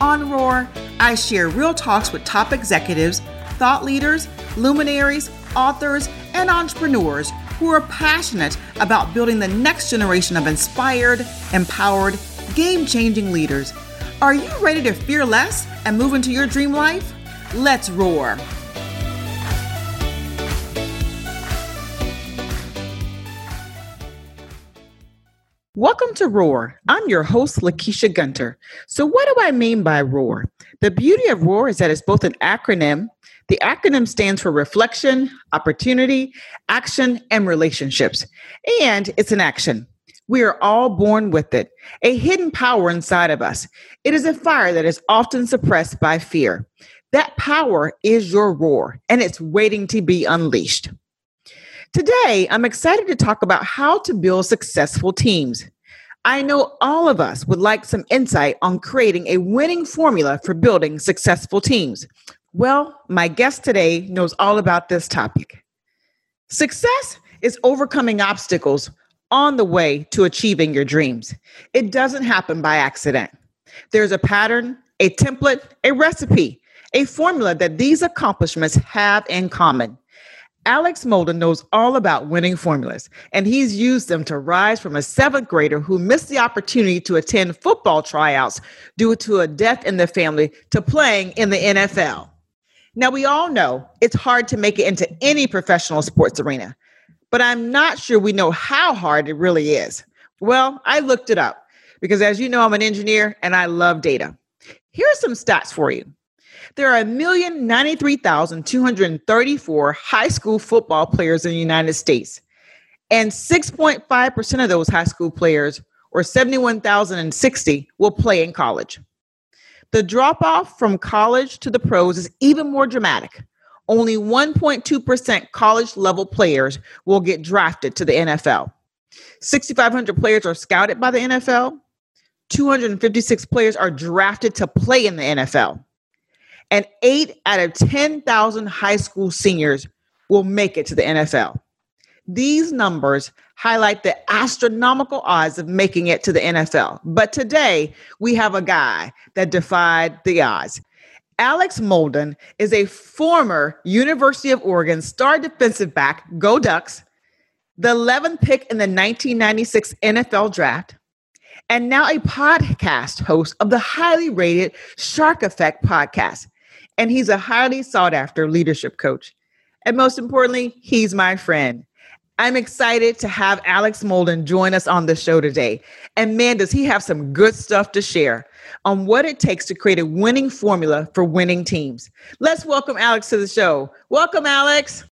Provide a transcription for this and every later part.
On Roar, I share real talks with top executives, thought leaders, luminaries, authors, and entrepreneurs who are passionate about building the next generation of inspired, empowered, game changing leaders. Are you ready to fear less and move into your dream life? Let's roar. Welcome to Roar. I'm your host, Lakecia Gunter. So, what do I mean by Roar? The beauty of Roar is that it's both an acronym. The acronym stands for reflection, opportunity, action, and relationships. And it's an action. We are all born with it, a hidden power inside of us. It is a fire that is often suppressed by fear. That power is your roar, and it's waiting to be unleashed. Today, I'm excited to talk about how to build successful teams. I know all of us would like some insight on creating a winning formula for building successful teams. Well, my guest today knows all about this topic. Success is overcoming obstacles on the way to achieving your dreams. It doesn't happen by accident. There's a pattern, a template, a recipe, a formula that these accomplishments have in common. Alex Molden knows all about winning formulas, and he's used them to rise from a seventh grader who missed the opportunity to attend football tryouts due to a death in the family to playing in the NFL. Now, we all know it's hard to make it into any professional sports arena, but I'm not sure we know how hard it really is. Well, I looked it up because, as you know, I'm an engineer and I love data. Here are some stats for you. There are 1,093,234 high school football players in the United States. And 6.5% of those high school players, or 71,060, will play in college. The drop off from college to the pros is even more dramatic. Only 1.2% college level players will get drafted to the NFL. 6,500 players are scouted by the NFL. 256 players are drafted to play in the NFL and eight out of 10,000 high school seniors will make it to the NFL. These numbers highlight the astronomical odds of making it to the NFL. But today, we have a guy that defied the odds. Alex Molden is a former University of Oregon star defensive back, Go Ducks, the 11th pick in the 1996 NFL draft, and now a podcast host of the highly rated Shark Effect podcast and he's a highly sought after leadership coach. And most importantly, he's my friend. I'm excited to have Alex Molden join us on the show today. And man, does he have some good stuff to share on what it takes to create a winning formula for winning teams. Let's welcome Alex to the show. Welcome, Alex.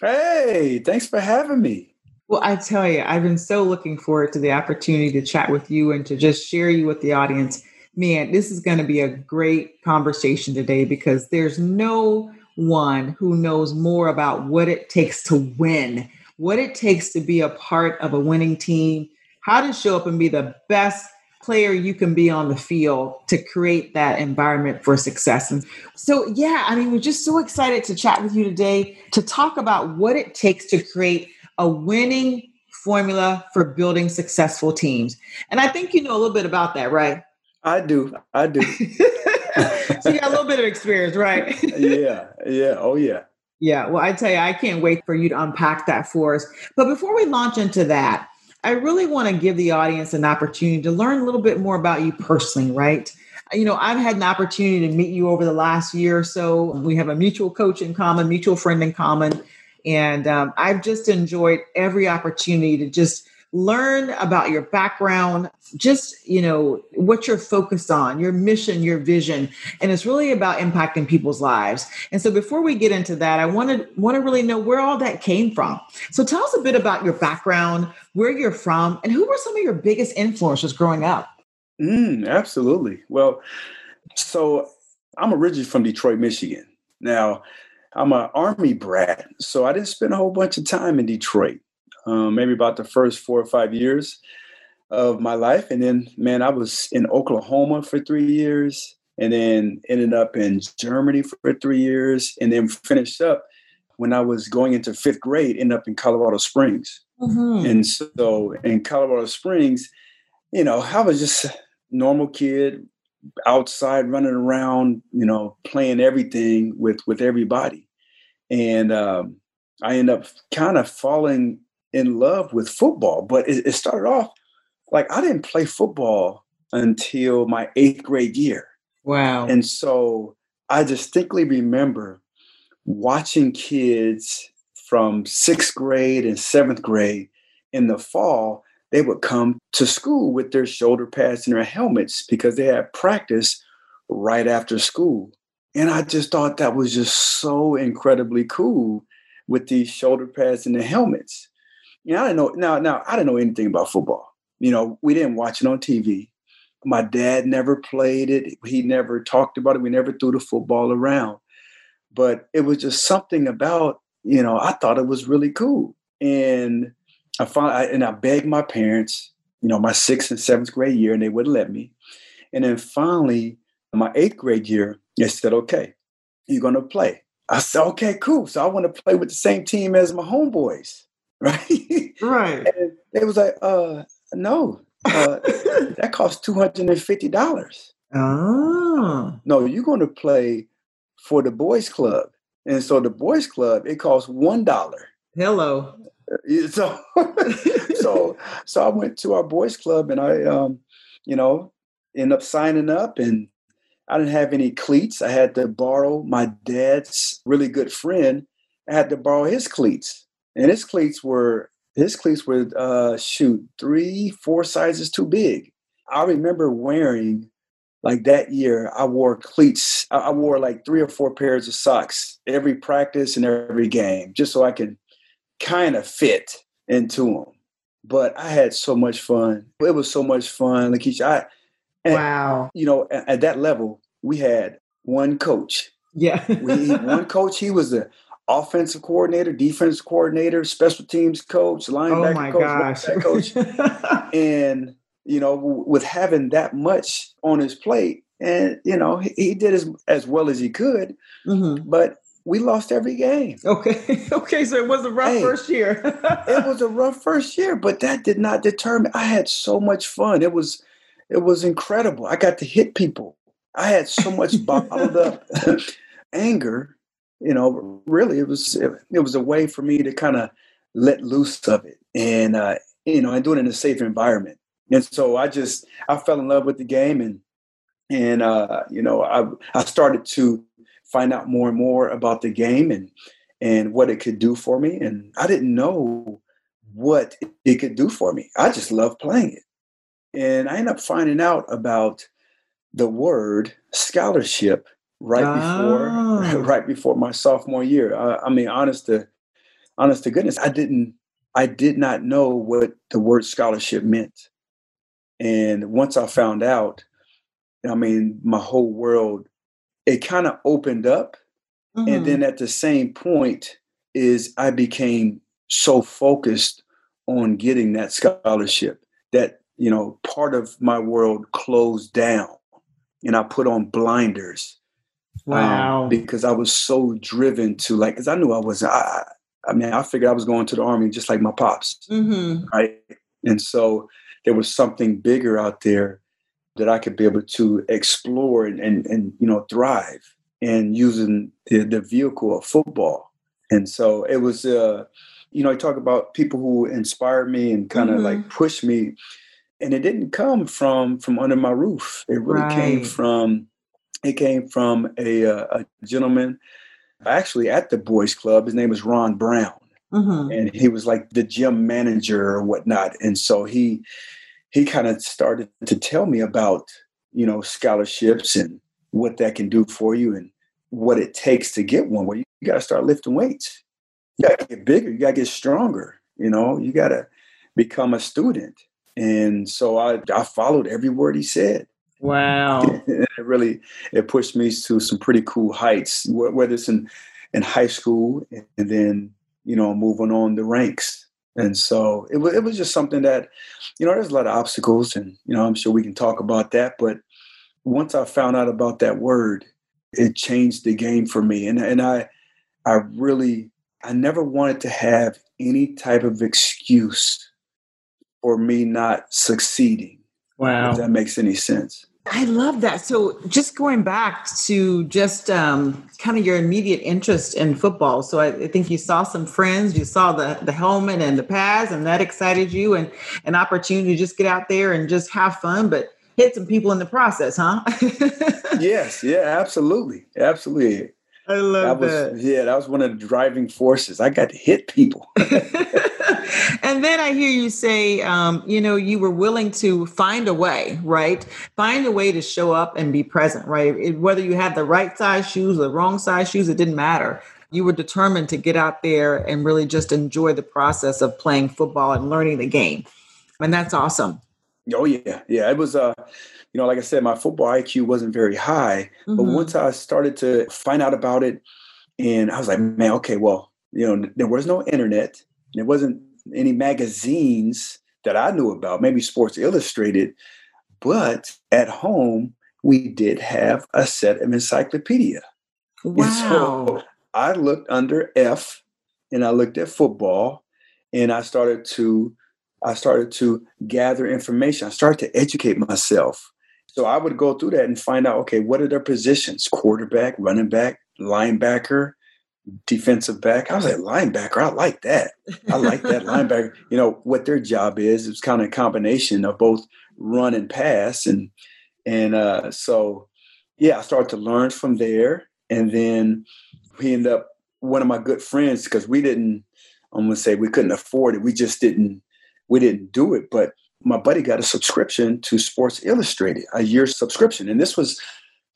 Hey, thanks for having me. Well, I tell you, I've been so looking forward to the opportunity to chat with you and to just share you with the audience man, this is going to be a great conversation today because there's no one who knows more about what it takes to win, what it takes to be a part of a winning team, how to show up and be the best player you can be on the field to create that environment for success. And so, yeah, I mean, we're just so excited to chat with you today to talk about what it takes to create a winning formula for building successful teams. And I think you know a little bit about that, right? I do. I do. so you got a little bit of experience, right? yeah. Yeah. Oh, yeah. Yeah. Well, I tell you, I can't wait for you to unpack that for us. But before we launch into that, I really want to give the audience an opportunity to learn a little bit more about you personally, right? You know, I've had an opportunity to meet you over the last year or so. We have a mutual coach in common, mutual friend in common. And um, I've just enjoyed every opportunity to just learn about your background, just, you know, what you're focused on, your mission, your vision, and it's really about impacting people's lives. And so before we get into that, I want to want to really know where all that came from. So tell us a bit about your background, where you're from, and who were some of your biggest influences growing up? Mm, absolutely. Well, so I'm originally from Detroit, Michigan. Now, I'm an Army brat, so I didn't spend a whole bunch of time in Detroit. Um, maybe about the first four or five years of my life. And then, man, I was in Oklahoma for three years and then ended up in Germany for three years and then finished up when I was going into fifth grade, ended up in Colorado Springs. Mm-hmm. And so in Colorado Springs, you know, I was just a normal kid outside running around, you know, playing everything with with everybody. And um, I ended up kind of falling in love with football. But it, it started off like I didn't play football until my eighth grade year. Wow. And so I distinctly remember watching kids from sixth grade and seventh grade in the fall, they would come to school with their shoulder pads and their helmets because they had practice right after school. And I just thought that was just so incredibly cool with these shoulder pads and the helmets. You know, I didn't know now now I didn't know anything about football. You know, we didn't watch it on TV. My dad never played it. He never talked about it. We never threw the football around. But it was just something about, you know, I thought it was really cool. And I found, I, and I begged my parents, you know, my sixth and seventh grade year, and they wouldn't let me. And then finally, my eighth grade year, they said, okay, you're going to play. I said, okay, cool. So I want to play with the same team as my homeboys. Right. Right. And they was like, uh, no, uh, that costs $250. Oh. No, you're going to play for the boys club. And so the boys club, it costs $1. Hello. So, so, so I went to our boys club and I, um, you know, end up signing up and I didn't have any cleats. I had to borrow my dad's really good friend. I had to borrow his cleats and his cleats were his cleats were uh, shoot three, four sizes too big. I remember wearing like that year. I wore cleats. I wore like three or four pairs of socks every practice and every game, just so I could kind of fit into them. But I had so much fun. It was so much fun, Lakecia. I, and, wow. You know, at, at, that level, we had one coach. Yeah. we one coach. He was the offensive coordinator, defensive coordinator, special teams coach, linebacker oh coach, coach. and you know, with having that much on his plate, and you know, he, he did as as well as he could, mm-hmm. but we lost every game. Okay, okay, so it was a rough hey, first year. it was a rough first year, but that did not deter me. I had so much fun. It was, it was incredible. I got to hit people. I had so much bottled up anger you know, really it was it, it was a way for me to kind of let loose of it and uh, you know, and do it in a safe environment. And so I just I fell in love with the game and and uh, you know, I I started to find out more and more about the game and and what it could do for me. And I didn't know what it could do for me. I just loved playing it. And I ended up finding out about the word scholarship right oh. before right before my sophomore year. I, I mean, honest to honest to goodness, I didn't I did not know what the word scholarship meant. And once I found out, I mean, my whole world it kind of opened up. Mm-hmm. And then at the same point is I became so focused on getting that scholarship that, you know, part of my world closed down and I put on blinders wow. Um, because I was so driven to like, because I knew I was, I, I mean, I figured I was going to the army just like my pops, mm-hmm. right? And so there was something bigger out there that I could be able to explore and, and, and you know, thrive and using the, the vehicle of football. And so it was, uh, you know, I talk about people who inspired me and kind of mm-hmm. like pushed me. And it didn't come from from under my roof. It really right. came from it came from a, uh, a gentleman actually at the boys club. His name was Ron Brown. Mm-hmm. And he was like the gym manager or whatnot. And so he he kind of started to tell me about, you know, scholarships and what that can do for you and what it takes to get one. Well, you, you got to start lifting weights. You got to get bigger. You got to get stronger. You know, you got to become a student. And so I, I followed every word he said. Wow. it really it pushed me to some pretty cool heights, whether it's in in high school and then you know moving on the ranks. And so it was it was just something that, you know, there's a lot of obstacles, and you know I'm sure we can talk about that. But once I found out about that word, it changed the game for me, and and I I really I never wanted to have any type of excuse for me not succeeding. Wow. If that makes any sense. I love that. So, just going back to just um, kind of your immediate interest in football. So, I, I, think you saw some friends, you saw the the helmet and the pads, and that excited you, and an opportunity to just get out there and just have fun, but hit some people in the process, huh? yes. Yeah. Absolutely. Absolutely. I love that. that. Was, yeah, that was one of the driving forces. I got to hit people. and then I hear you say, um, you know, you were willing to find a way, right? Find a way to show up and be present, right? It, whether you had the right size shoes or the wrong size shoes, it didn't matter. You were determined to get out there and really just enjoy the process of playing football and learning the game. And that's awesome. Oh yeah, yeah. It was uh you know, like I said, my football IQ wasn't very high, mm-hmm. but once I started to find out about it, and I was like, man, okay, well, you know, there was no internet, there wasn't any magazines that I knew about, maybe Sports Illustrated, but at home we did have a set of encyclopedia. Wow. so I looked under F and I looked at football and I started to I started to gather information. I started to educate myself. So I would go through that and find out, okay, what are their positions? Quarterback, running back, linebacker, defensive back. I was like, linebacker, I like that. I like that linebacker. You know, what their job is, it's kind of a combination of both run and pass. And and uh, so yeah, I started to learn from there. And then we end up one of my good friends, because we didn't, I'm gonna say we couldn't afford it. We just didn't, we didn't do it. But my buddy got a subscription to Sports Illustrated, a year subscription. And this was,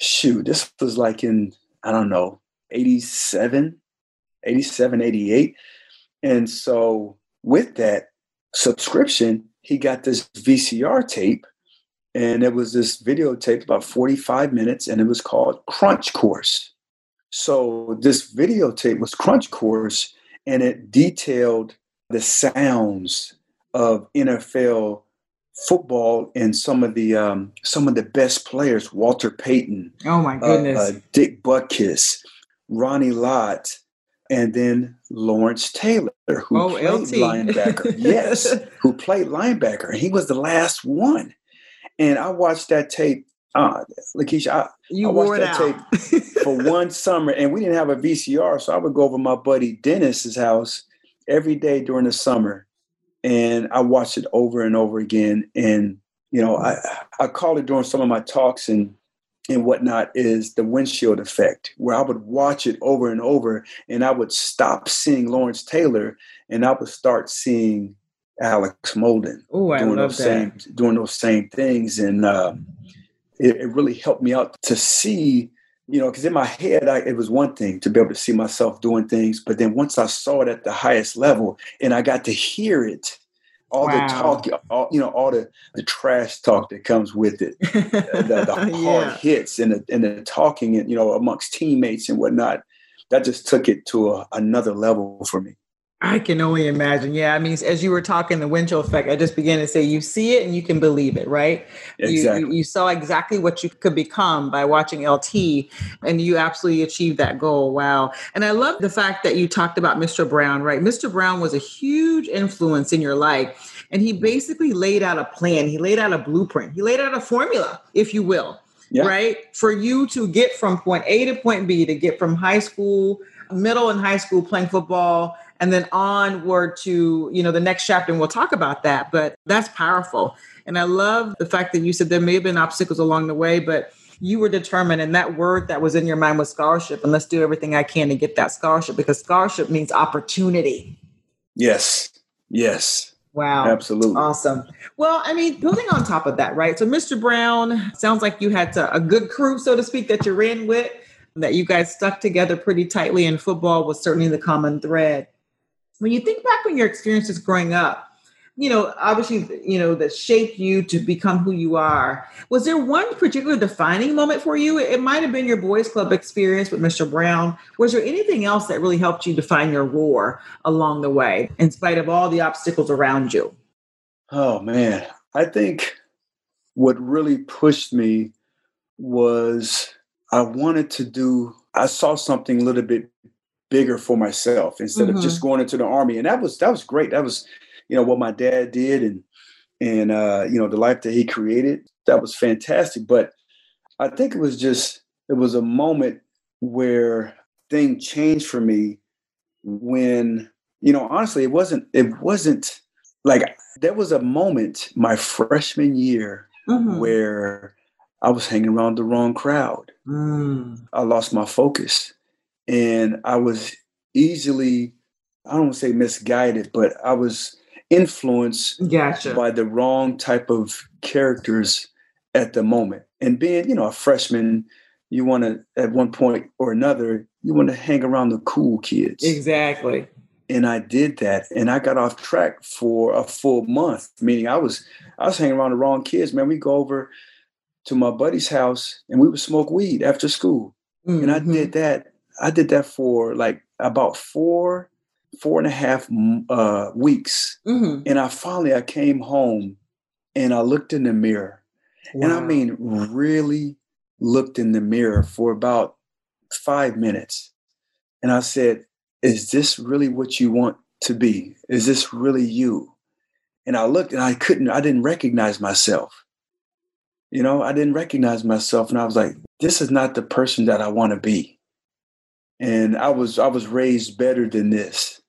shoot, this was like in, I don't know, 87, 87, 88. And so with that subscription, he got this VCR tape and it was this videotape about 45 minutes and it was called Crunch Course. So this videotape was Crunch Course and it detailed the sounds of NFL football and some of the um, some of the best players, Walter Payton, oh my goodness, uh, uh, Dick Butkus, Ronnie Lott, and then Lawrence Taylor, who oh, played LT. linebacker. yes, who played linebacker. He was the last one, and I watched that tape. Uh, Lakecia, I, you I watched that tape for one summer, and we didn't have a VCR, so I would go over my buddy Dennis's house every day during the summer and I watched it over and over again. And you know, I I call it during some of my talks and and whatnot is the windshield effect, where I would watch it over and over, and I would stop seeing Lawrence Taylor, and I would start seeing Alex Molden Ooh, doing those that. same doing those same things, and uh, it, it really helped me out to see you know, because in my head, I, it was one thing to be able to see myself doing things, but then once I saw it at the highest level and I got to hear it, all wow. the talk, all, you know, all the, the trash talk that comes with it, the, the hard yeah. hits and the, and the talking, and you know, amongst teammates and whatnot, that just took it to a, another level for me. I can only imagine. Yeah. I mean, as you were talking, the windshield effect, I just began to say, you see it and you can believe it, right? Exactly. You, you, you, saw exactly what you could become by watching LT, and you absolutely achieved that goal. Wow. And I love the fact that you talked about Mr. Brown, right? Mr. Brown was a huge influence in your life, and he basically laid out a plan, he laid out a blueprint, he laid out a formula, if you will, yeah. right? For you to get from point A to point B, to get from high school, middle and high school playing football and then onward to you know the next chapter and we'll talk about that but that's powerful and i love the fact that you said there may have been obstacles along the way but you were determined and that word that was in your mind was scholarship and let's do everything i can to get that scholarship because scholarship means opportunity yes yes Wow. Absolutely. Awesome. Well, I mean, building on top of that, right? So, Mr. Brown sounds like you had to, a good crew, so to speak, that you ran with, that you guys stuck together pretty tightly, and football was certainly the common thread. When you think back on your experiences growing up, you know, obviously, you know, that shaped you to become who you are. Was there one particular defining moment for you? It might have been your boys club experience with Mr. Brown. Was there anything else that really helped you define your roar along the way, in spite of all the obstacles around you? Oh man, I think what really pushed me was I wanted to do. I saw something a little bit bigger for myself instead mm-hmm. of just mm-hmm. going into the army, and that was that was great. That was you know what my dad did and and uh, you know the life that he created. That was fantastic. But I think it was just it was a moment where thing changed for me when you know honestly it wasn't it wasn't like there was a moment my freshman year mm-hmm. where I was hanging around the wrong crowd. Mm. I lost my focus and I was easily I don't say misguided, but I was influenced gotcha. by the wrong type of characters at the moment. And being, you know, a freshman, you want to, at one point or another, you want to hang around the cool kids. Exactly. And I did that, and I got off track for a full month. Meaning, I was I was hanging around the wrong kids. Man, we go over to my buddy's house, and we would smoke weed after school. Mm-hmm. And I mm-hmm. did that. I did that for like about four four and a half uh, weeks, mm-hmm. and I finally I came home and I looked in the mirror, wow. and I mean really looked in the mirror for about five minutes, and I said, "Is this really what you want to be? Is this really you?" And I looked, and I couldn't, I didn't recognize myself. You know, I didn't recognize myself, and I was like, "This is not the person that I want to be." And I was I was raised better than this,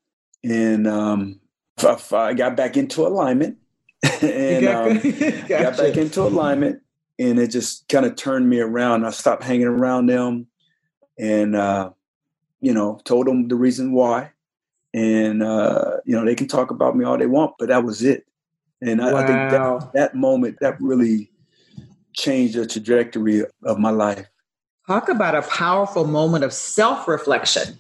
and um, I, I got back into alignment, and um, gotcha. got back into alignment, and it just kind of turned me around. I stopped hanging around them, and uh, you know, told them the reason why, and uh, you know, they can talk about me all they want, but that was it. And I, wow. I think that that moment that really changed the trajectory of my life. Talk about a powerful moment of self reflection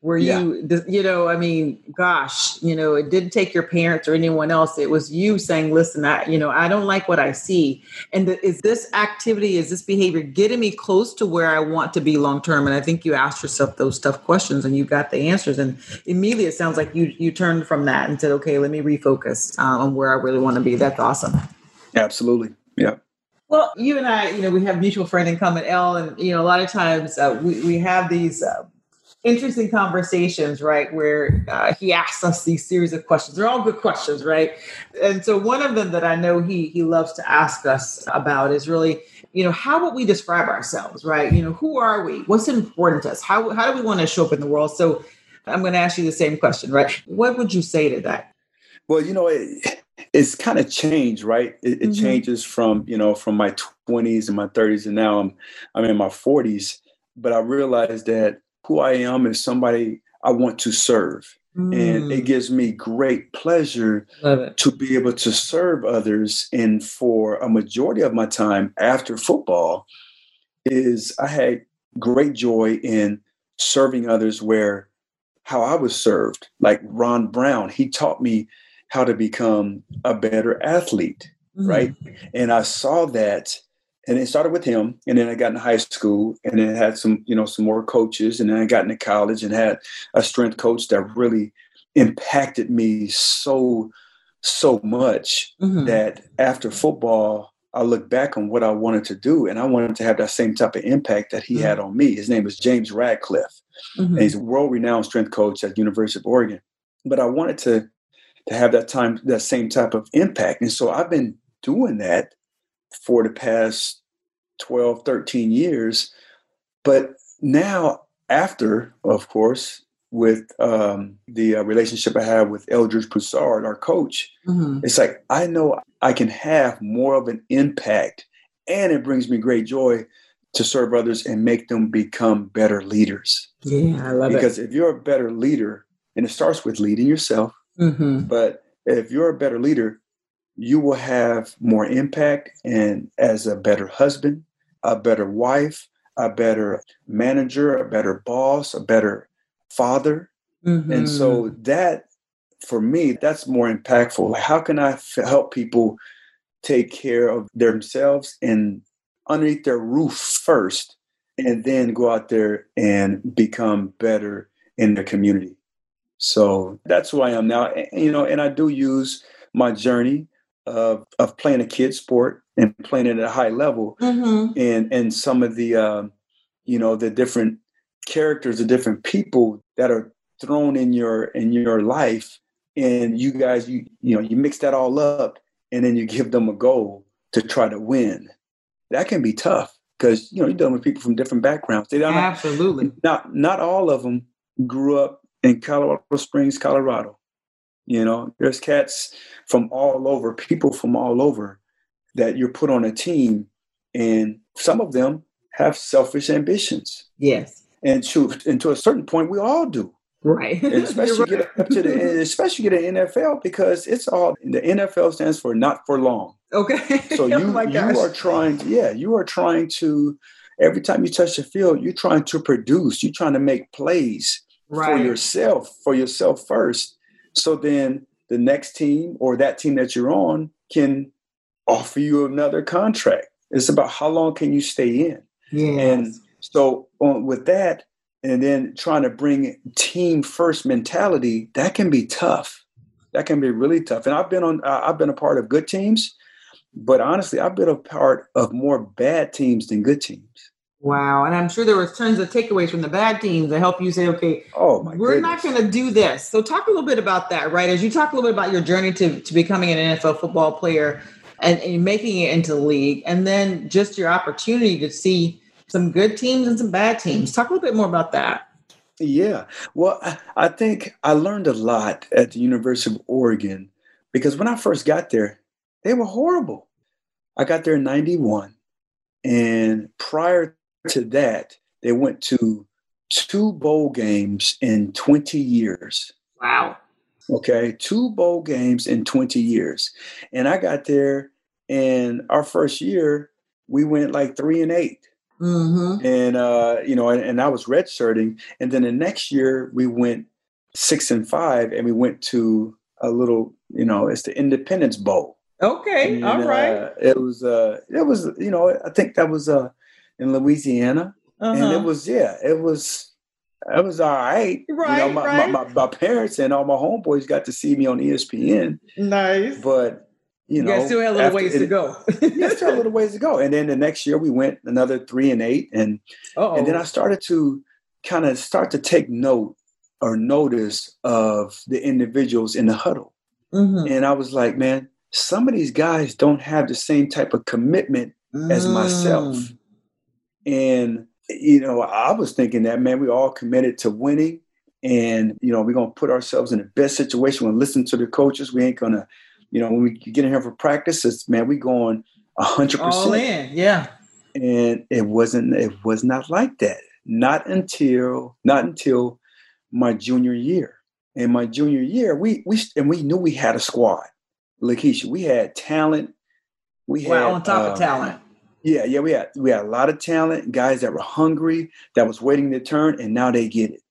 where yeah. you you know i mean gosh you know it didn't take your parents or anyone else. It was you saying listen i you know i don't like what i see. And the, is this activity is this behavior getting me close to where i want to be long term and i think you asked yourself those tough questions and you got the answers. And immediately it sounds like you you turned from that and said okay let me refocus um, on where i really want to be. That's awesome. Absolutely. Yeah well, you and I, you know, we have mutual friend in common, Elle, and you know, a lot of times uh, we we have these uh, interesting conversations, right? Where uh, he asks us these series of questions. They're all good questions, right? And so one of them that I know he he loves to ask us about is really, you know, how would we describe ourselves, right? You know, who are we? What's important to us? How how do we want to show up in the world? So I'm going to ask you the same question, right? What would you say to that? Well, you know, it, it's kind of changed, right? It, it mm-hmm. changes from you know from my 20s and my 30s, and now I'm I'm in my 40s. But I realized that who I am is somebody I want to serve. Mm. And it mm. gives me great pleasure to be able to serve others. And for a majority of my time after football, is I had great joy in serving others where how I was served. Like Ron Brown, he taught me how to become a better athlete, mm. right? And I saw that and it started with him and then i got into high school and then had some you know some more coaches and then i got into college and had a strength coach that really impacted me so so much mm-hmm. that after football i look back on what i wanted to do and i wanted to have that same type of impact that he mm-hmm. had on me his name was james radcliffe mm-hmm. and he's a world-renowned strength coach at university of oregon but i wanted to to have that time that same type of impact and so i've been doing that for the past 12, 13 years. But now, after, of course, with um, the uh, relationship I have with Eldridge Broussard, our coach, mm-hmm. it's like I know I can have more of an impact, and it brings me great joy to serve others and make them become better leaders. Yeah, I love because it. Because if you're a better leader, and it starts with leading yourself, mm-hmm. but if you're a better leader, you will have more impact and as a better husband, a better wife, a better manager, a better boss, a better father. Mm-hmm. And so mm-hmm. that for me, that's more impactful. How can I f- help people take care of themselves and underneath their roof first, and then go out there and become better in the community? So that's who I am now. You know, and I do use my journey of of playing a kid sport and playing it at a high level, mm-hmm. and and some of the um, you know the different characters, the different people that are thrown in your in your life, and you guys you you know you mix that all up, and then you give them a goal to try to win. That can be tough because you know you're dealing with people from different backgrounds. They don't absolutely not not all of them grew up in Colorado Springs, Colorado. You know, there's cats from all over, people from all over that you're put on a team, and some of them have selfish ambitions. Yes. And to, and to a certain point, we all do. Right. And especially right. get up to the especially get an NFL because it's all the NFL stands for not for long. Okay. So you oh you are trying yeah, you are trying to every time you touch the field, you're trying to produce, you're trying to make plays right. for yourself, for yourself first. So then the next team or that team that you're on can offer you another contract. It's about how long can you stay in. Yes. And so on, with that, and then trying to bring team first mentality, that can be tough. That can be really tough. And I've been on, I've been a part of good teams, but honestly, I've been a part of more bad teams than good teams. Wow. And I'm sure there was tons of takeaways from the bad teams that help you say, okay, oh my we're goodness. not going to do this. So talk a little bit about that, right? As you talk a little bit about your journey to, to becoming an NFL football player and, and making it into the league, and then just your opportunity to see some good teams and some bad teams. Talk a little bit more about that. Yeah. Well, I think I learned a lot at the University of Oregon because when I first got there, they were horrible. I got there in 91. And prior to that, they went to two bowl games in 20 years. Wow. Okay, two bowl games in 20 years. And I got there, and our first year, we went like three and 8 mm-hmm. And, uh, you know, and, and I was redshirting. And then the next year, we went six and five, and we went to a little, you know, it's the Independence Bowl. Okay, and, all right. Uh, it was, uh, it was, you know, I think that was, uh, in Louisiana, uh-huh. and it uh-huh. was yeah, it was it was all right. Right, you know, my, right. My, my, my, parents and all my homeboys got to see me on ESPN. Nice, but you, know, still had a little ways it, to go. yeah, still a little ways to go. And then the next year we went another three and eight, and Uh-oh. and then I started to kind of start to take note or notice of the individuals in the huddle, mm-hmm. and I was like, man, some of these guys don't have the same type of commitment mm. as myself. And, you know, I was thinking that, man, we all committed to winning. And, you know, we're going to put ourselves in the best situation. We're going to listen to the coaches. We ain't going to, you know, when we get in here for practice, it's, man, we going 100%. All in, yeah. And it wasn't, it was not like that. Not until, not until my junior year. In my junior year, we, we, and we knew we had a squad. Lakecia, we had talent. We had, well, on top um, of talent yeah, yeah, we had we had a lot of talent, guys that were hungry, that was waiting their turn, and now they get it.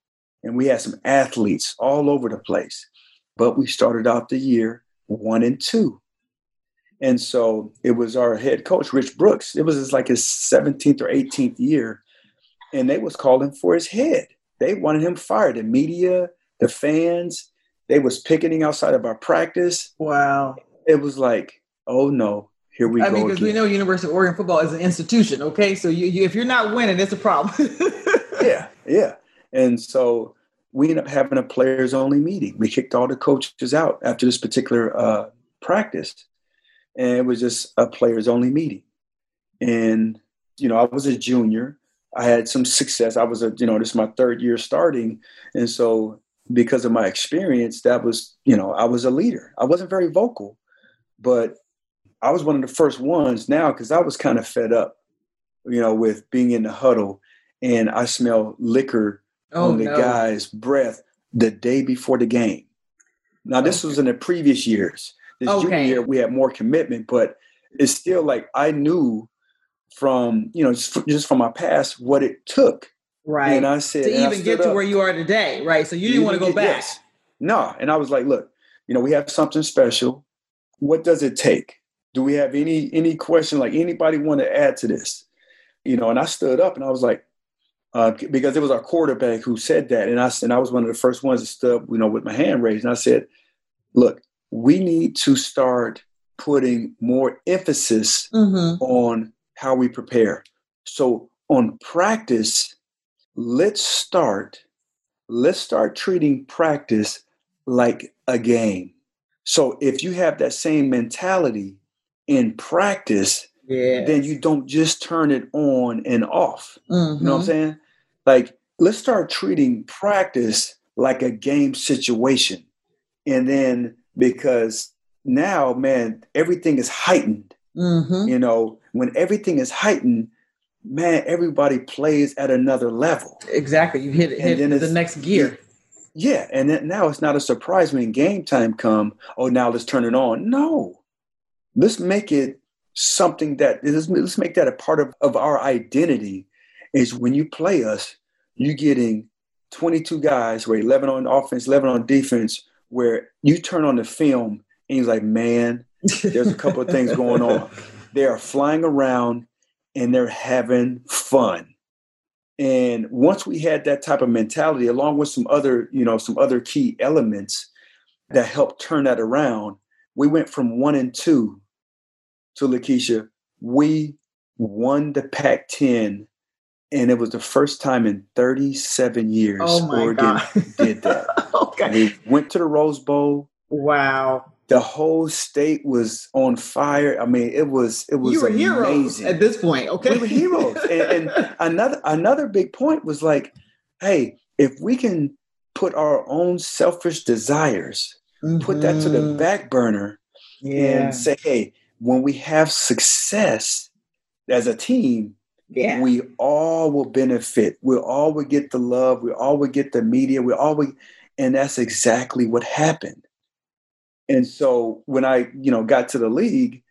And we had some athletes all over the place. But we started off the year one and two. And so it was our head coach, Rich Brooks. It was like his 17th or 18th year. And they was calling for his head. They wanted him fired. The media, the fans, they was picketing outside of our practice. Wow. It was like, oh no, here we I go. because we know University of Oregon football is an institution. Okay, so you, you, if you're not winning, it's a problem. yeah, yeah. And so we ended up having a players only meeting. We kicked all the coaches out after this particular uh, practice, and it was just a players only meeting. And you know, I was a junior. I had some success. I was a you know, this is my third year starting, and so because of my experience, that was you know, I was a leader. I wasn't very vocal, but I was one of the first ones now because I was kind of fed up, you know, with being in the huddle and I smell liquor oh, on the no. guy's breath the day before the game. Now, this okay. was in the previous years. This okay. junior year, we had more commitment, but it's still like I knew from, you know, just, just from my past what it took. Right. And I said, to even get to where you are today. Right. So you didn't want to go back. Yes. No. And I was like, look, you know, we have something special. What does it take? Do we have any any question like anybody want to add to this? You know, and I stood up and I was like, uh, because it was our quarterback who said that, and I and I was one of the first ones to stood up, you know, with my hand raised, and I said, "Look, we need to start putting more emphasis mm-hmm. on how we prepare. So on practice, let's start. Let's start treating practice like a game. So if you have that same mentality in practice, yes. then you don't just turn it on and off. Mm-hmm. You know what I'm mm-hmm. saying? Like, let's start treating practice like a game situation. And then because now, man, everything is heightened. Mm-hmm. You know, when everything is heightened, man, everybody plays at another level. Exactly. You hit, hit the next gear. Yeah, and then now it's not a surprise when game time come. Oh, now let's turn it on. No, let's make it something that let's, let's make that a part of, of our identity. Is when you play us, you're getting 22 guys, where 11 on offense, 11 on defense, where you turn on the film and he's like, man, there's a couple of things going on. They are flying around and they're having fun. And once we had that type of mentality, along with some other, you know, some other key elements that helped turn that around, we went from one and two to Lakecia. We won the Pac 10, and it was the first time in 37 years oh Oregon did that. okay. We went to the Rose Bowl. Wow the whole state was on fire. I mean, it was it was you were amazing. heroes at this point. Okay, we were heroes. and, and another another big point was like, hey, if we can put our own selfish desires, mm-hmm. put that to the mm-hmm. back burner, yeah. and say, hey, when we have success as a team, yeah. we all will benefit. We all will get the love. We all will get the media. We all will, and that's exactly what happened and so when I, you know, got to the league,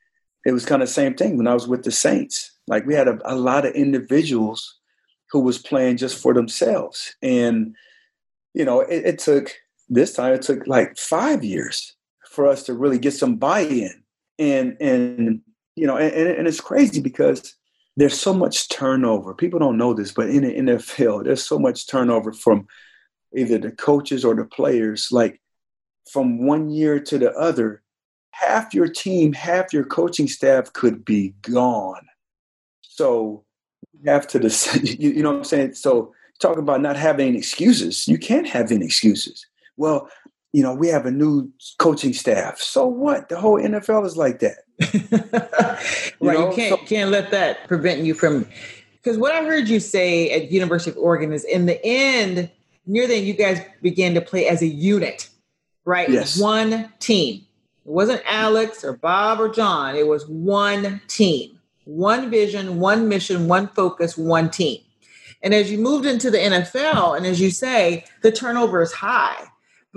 it was kind of the same thing when I was with the Saints. Like we had a, a lot of individuals who was playing just for themselves. And, you know, it, it took this time, it took like five years for us to really get some buy-in. And and you know, and, and it's crazy because there's so much turnover. People don't know this, but in the NFL, there's so much turnover from either the coaches or the players. Like from one year to the other, half your team, half your coaching staff could be gone. So you have to, you, you know what I'm saying? So talking about not having excuses, you can't have any excuses. Well, you know, we have a new coaching staff. So what? The whole NFL is like that. you right. Know? You can't so, can't let that prevent you from because what I heard you say at University of Oregon is in the end, near the end, you guys began to play as a unit right? Yes. One team. It wasn't Alex or Bob or John. It was one team, one vision, one mission, one focus, one team. And as you moved into the NFL, and as you say, the turnover is high.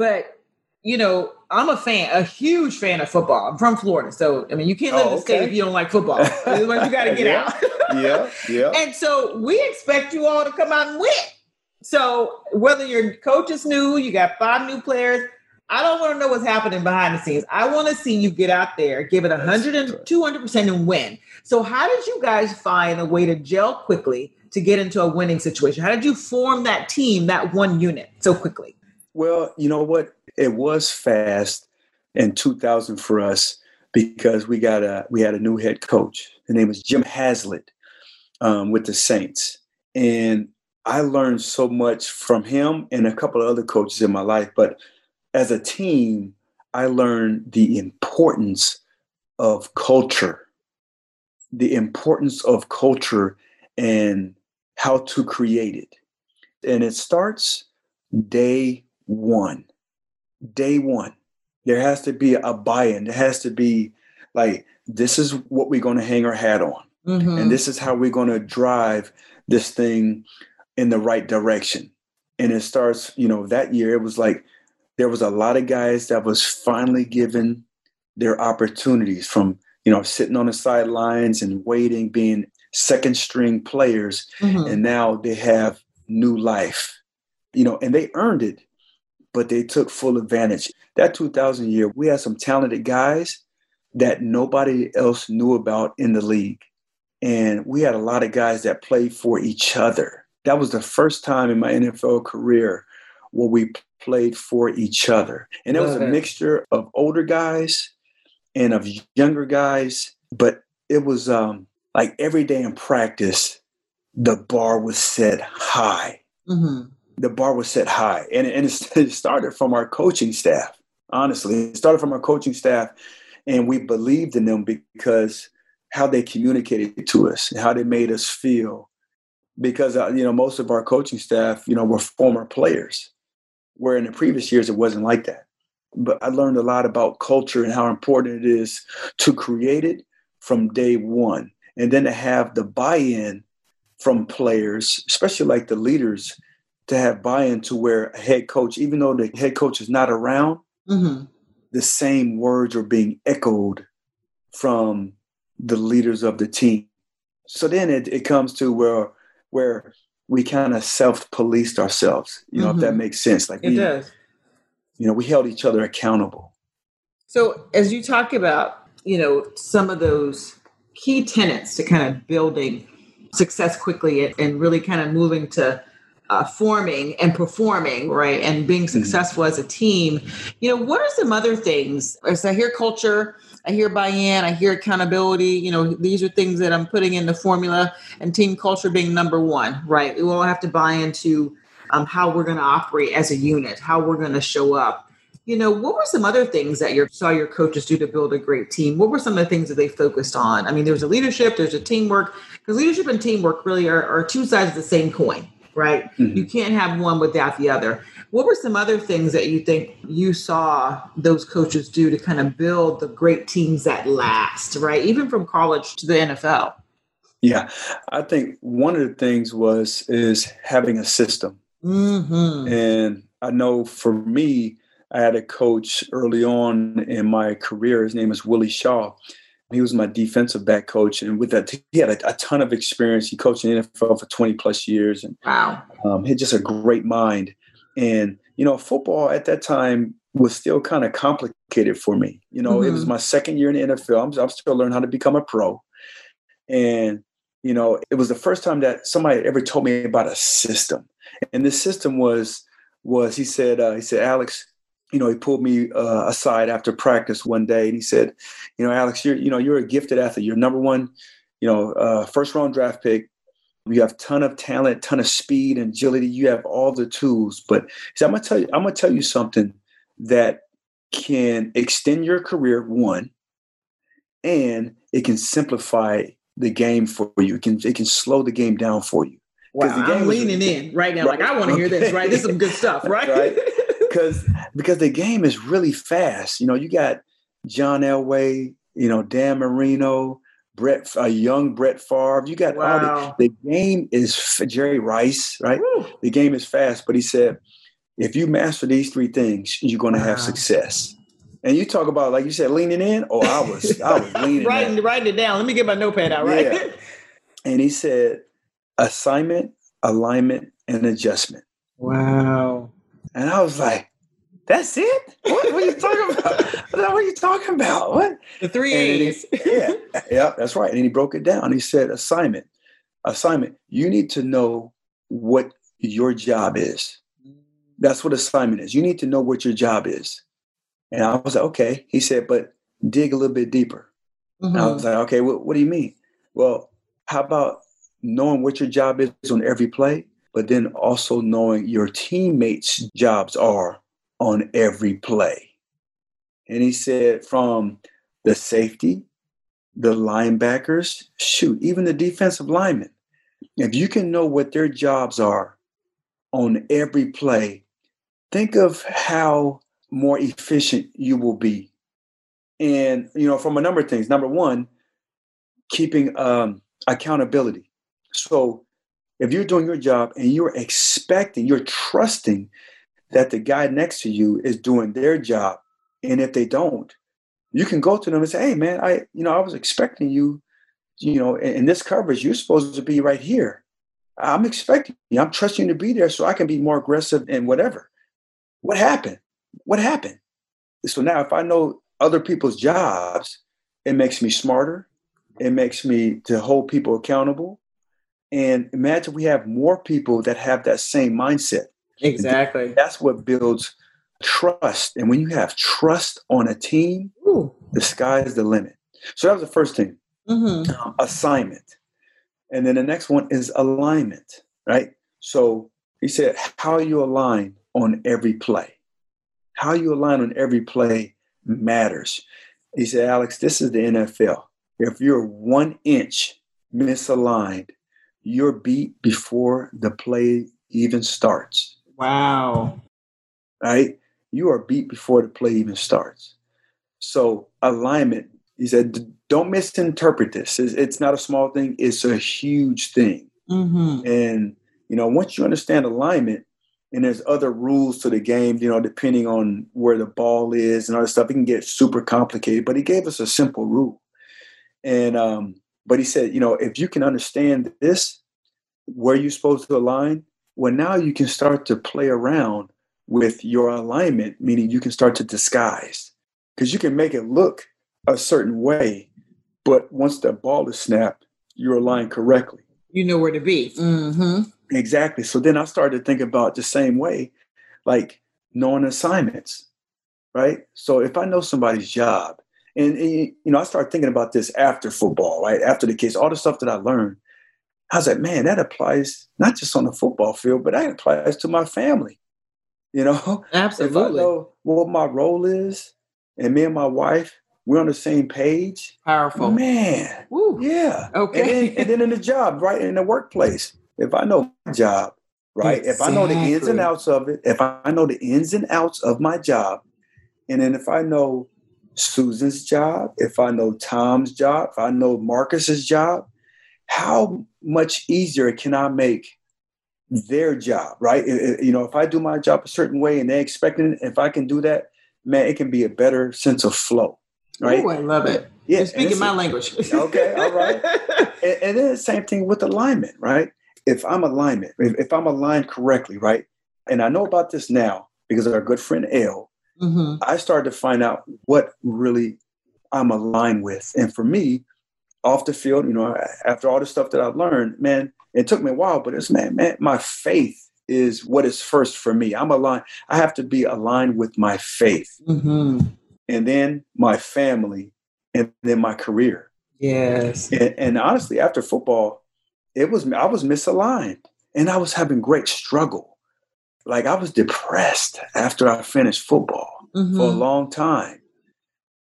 But, you know, I'm a fan, a huge fan of football. I'm from Florida. So, I mean, you can't live oh, in the state if you don't like football. you got to get yeah, out. yeah, yeah. And so we expect you all to come out and win. So whether your coach is new, you got five new players, I don't want to know what's happening behind the scenes. I want to see you get out there, give it 100 and 200% and win. So, how did you guys find a way to gel quickly to get into a winning situation? How did you form that team, that one unit, so quickly? Well, you know what? It was fast in 2000 for us because we got a we had a new head coach. The name was Jim Haslett um, with the Saints, and I learned so much from him and a couple of other coaches in my life. But as a team, I learned the importance of culture, the importance of culture and how to create it. And it starts day one. Day one. There has to be a buy in. There has to be like, this is what we're going to hang our hat on. Mm-hmm. And this is how we're going to drive this thing in the right direction. And it starts, you know, that year it was like there was a lot of guys that was finally given their opportunities from you know sitting on the sidelines and waiting being second string players mm-hmm. and now they have new life you know and they earned it but they took full advantage that 2000 year, we had some talented guys that nobody else knew about in the league. And we had a lot of guys that played for each other. That was the first time in my NFL career where we played for each other. And it was a mixture of older guys and of younger guys, but it was um, like every day in practice, the bar was set high. Mm-hmm. The bar was set high. And, and it started from our coaching staff, honestly. It started from our coaching staff, and we believed in them because how they communicated to us, how they made us feel. Because uh, you know, most of our coaching staff, you know, were former players, where in the previous years it wasn't like that. But I learned a lot about culture and how important it is to create it from day one, and then to have the buy-in from players, especially like the leaders, to have buy-in to where a head coach, even though the head coach is not around, mm-hmm. the same words are being echoed from the leaders of the team. So then it, it comes to where where we kind of self-policed ourselves, you know, mm-hmm. if that mm-hmm. makes sense. Like it we, does. You know, we held each other accountable. So as you talk about, you know, some of those key tenets to kind of building success quickly and really kind of moving to uh, forming and performing, right, and being mm-hmm. successful mm-hmm. as a team. You know, what are some other things? As I hear culture, I hear buy-in, I hear accountability. You know, these are things that I'm putting in the formula, and team culture being number one, right? We all have to buy into um, how we're going to operate as a unit, how we're going to show up. You know, what were some other things that you saw your coaches do to build a great team? What were some of the things that they focused on? I mean, there's a leadership, there's a teamwork, because leadership and teamwork really are, are two sides of the same coin right? Mm-hmm. You can't have one without the other. What were some other things that you think you saw those coaches do to kind of build the great teams that last, right? Even from college to the NFL. Yeah, I think one of the things was is having a system, mm-hmm. and I know for me, I had a coach early on in my career. His name is Willie Shaw, he was my defensive back coach, and with that, he had a, a ton of experience. He coached in the NFL for twenty plus years, and wow, um, he had just a great mind. And you know, football at that time was still kind of complicated for me. You know, mm-hmm. it was mm-hmm. my second year in the NFL. I'm, I'm still learning how to become a pro, and you know, it was the first time that somebody ever told me about a system. And this system was was he said uh, he said Alex, you know, he pulled me uh, aside after practice one day and he said, you know, Alex, you're, you know, you're a gifted athlete. You're number one, you know, uh, first round draft pick. You have ton of talent, ton of speed and agility. You have all the tools. But see, I'm gonna tell you, I'm gonna tell you something that can extend your career. One, and it can simplify the game for you. It can it can slow the game down for you. Wow, the game I'm leaning in right now. Right. Like I want to hear this. Right, this is some good stuff. Right. right? Because because the game is really fast. You know, you got John Elway, you know, Dan Marino, Brett, a young Brett Favre. You got wow. all the, the game is Jerry Rice, right? Woo. The game is fast, but he said, if you master these three things, you're going to wow. have success. And you talk about, like you said, leaning in. Oh, I was, I was leaning. writing, writing it down. Let me get my notepad out. Right. Yeah. And he said, assignment, alignment, and adjustment. Wow. And I was like, that's it? What, what are you talking about? what are you talking about? What? The three A's. yeah, yeah, that's right. And he broke it down. He said, assignment. Assignment. You need to know what your job is. That's what assignment is. You need to know what your job is. And I was like, okay. He said, but dig a little bit deeper. Mm-hmm. I was like, okay, what, what do you mean? Well, how about knowing what your job is on every play but then also knowing your teammates' jobs are on every play. And he said, from the safety, the linebackers, shoot, even the defensive linemen, if you can know what their jobs are on every play, think of how more efficient you will be. And, you know, from a number of things. Number one, keeping um, accountability. So if you're doing your job and you're expecting, you're trusting that the guy next to you is doing their job, and if they don't, you can go to them and say, "Hey, man, I, you know, I was expecting you, you know, in, in this coverage, you're supposed to be right here. I'm expecting you. I'm trusting you to be there so I can be more aggressive and whatever." What happened? What happened? So now if I know other people's jobs, it makes me smarter. It makes me to hold people accountable. And imagine we have more people that have that same mindset. Exactly. That's what builds trust. And when you have trust on a team, Ooh. the sky is the limit. So that was the first thing mm-hmm. uh, assignment. And then the next one is alignment, right? So he said, How you align on every play. How you align on every play matters. He said, Alex, this is the NFL. If you're one inch misaligned, you're beat before the play even starts. Wow. Right? You are beat before the play even starts. So, alignment, he said, don't misinterpret this. It's, not a small thing, it's a huge thing. Mm-hmm. And, you know, once you understand alignment, and there's other rules to the game, you know, depending on where the ball is and other stuff, it can get super complicated. But he gave us a simple rule. And, um, but he said, you know, if you can understand this, where you're supposed to align, well, now you can start to play around with your alignment, meaning you can start to disguise because you can make it look a certain way, but once the ball is snapped, you're aligned correctly. You know where to be. Mm-hmm. Exactly. So then I started to think about the same way, like knowing assignments, right? So if I know somebody's job, and, and you know, I started thinking about this after football, right? After the kids, all the stuff that I learned, I was like, man, that applies not just on the football field, but that applies to my family. You know, absolutely. If I know what my role is, and me and my wife, we're on the same page. Powerful, man. Woo. Yeah. Okay. And then, and then, in the job, right in the workplace, if I know my job, right, exactly. if I know the ins and outs of it, if I know the ins and outs of my job, and then if I know Susan's job, if I know Tom's job, if I know Marcus's job, how much easier can I make their job, right? You know, if I do my job a certain way and they're expecting it, if I can do that, man, it can be a better sense of flow, right? Ooh, I love it. Yeah, You're speaking my language. okay, all right. And, and, then the same thing with alignment, right? If I'm alignment, if, if, I'm aligned correctly, right? And I know about this now because our good friend L. Mm-hmm. I started to find out what really I'm aligned with, and for me, off the field, you know, after all the stuff that I've learned, man, it took me a while, but it's man, man, my faith is what is first for me. I'm aligned. I have to be aligned with my faith, mm-hmm. and then my family, and then my career. Yes. And, and, honestly, after football, it was I was misaligned, and I was having great struggle. Like I was depressed after I finished football mm-hmm. for a long time,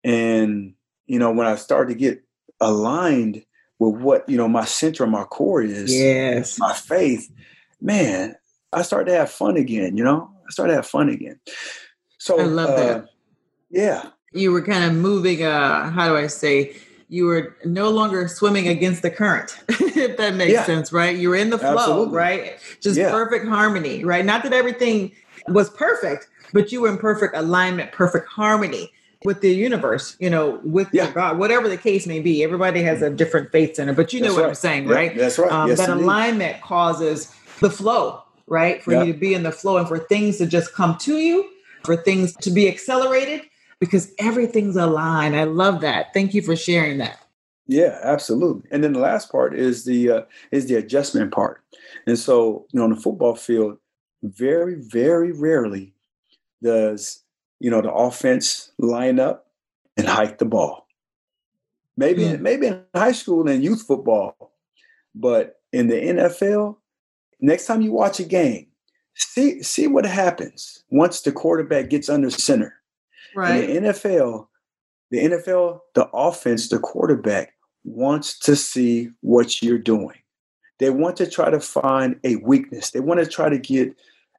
and you know when I started to get aligned with what you know my center, my core is, yes, my faith, man, I started to have fun again. You know, I started to have fun again. So I love uh, that. Yeah, you were kind of moving. Uh, how do I say? You were no longer swimming against the current, if that makes yeah. sense, right? You were in the flow, Absolutely. right? Just yeah. perfect harmony, right? Not that everything was perfect, but you were in perfect alignment, perfect harmony with the universe, you know, with yeah. God, whatever the case may be. Everybody has a different faith center, but you know that's what right. I'm saying, yeah, right? That's right. Um, yes, that indeed. alignment causes the flow, right? For you to be in the flow and for things to just come to you, for things to be accelerated, because everything's aligned. I love that. Thank you for sharing that. Yeah, absolutely. And then the last part is the uh, is the adjustment part. And so, you know, on the football field, very, very rarely does you know, the offense line up and hike the ball. Maybe mm. maybe in high school and youth football, but in the NFL, next time you watch a game, see see what happens once the quarterback gets under center. Right. In the NFL, the NFL, the offense, the quarterback wants to see what you're doing. They want to try to find a weakness. They want to try to get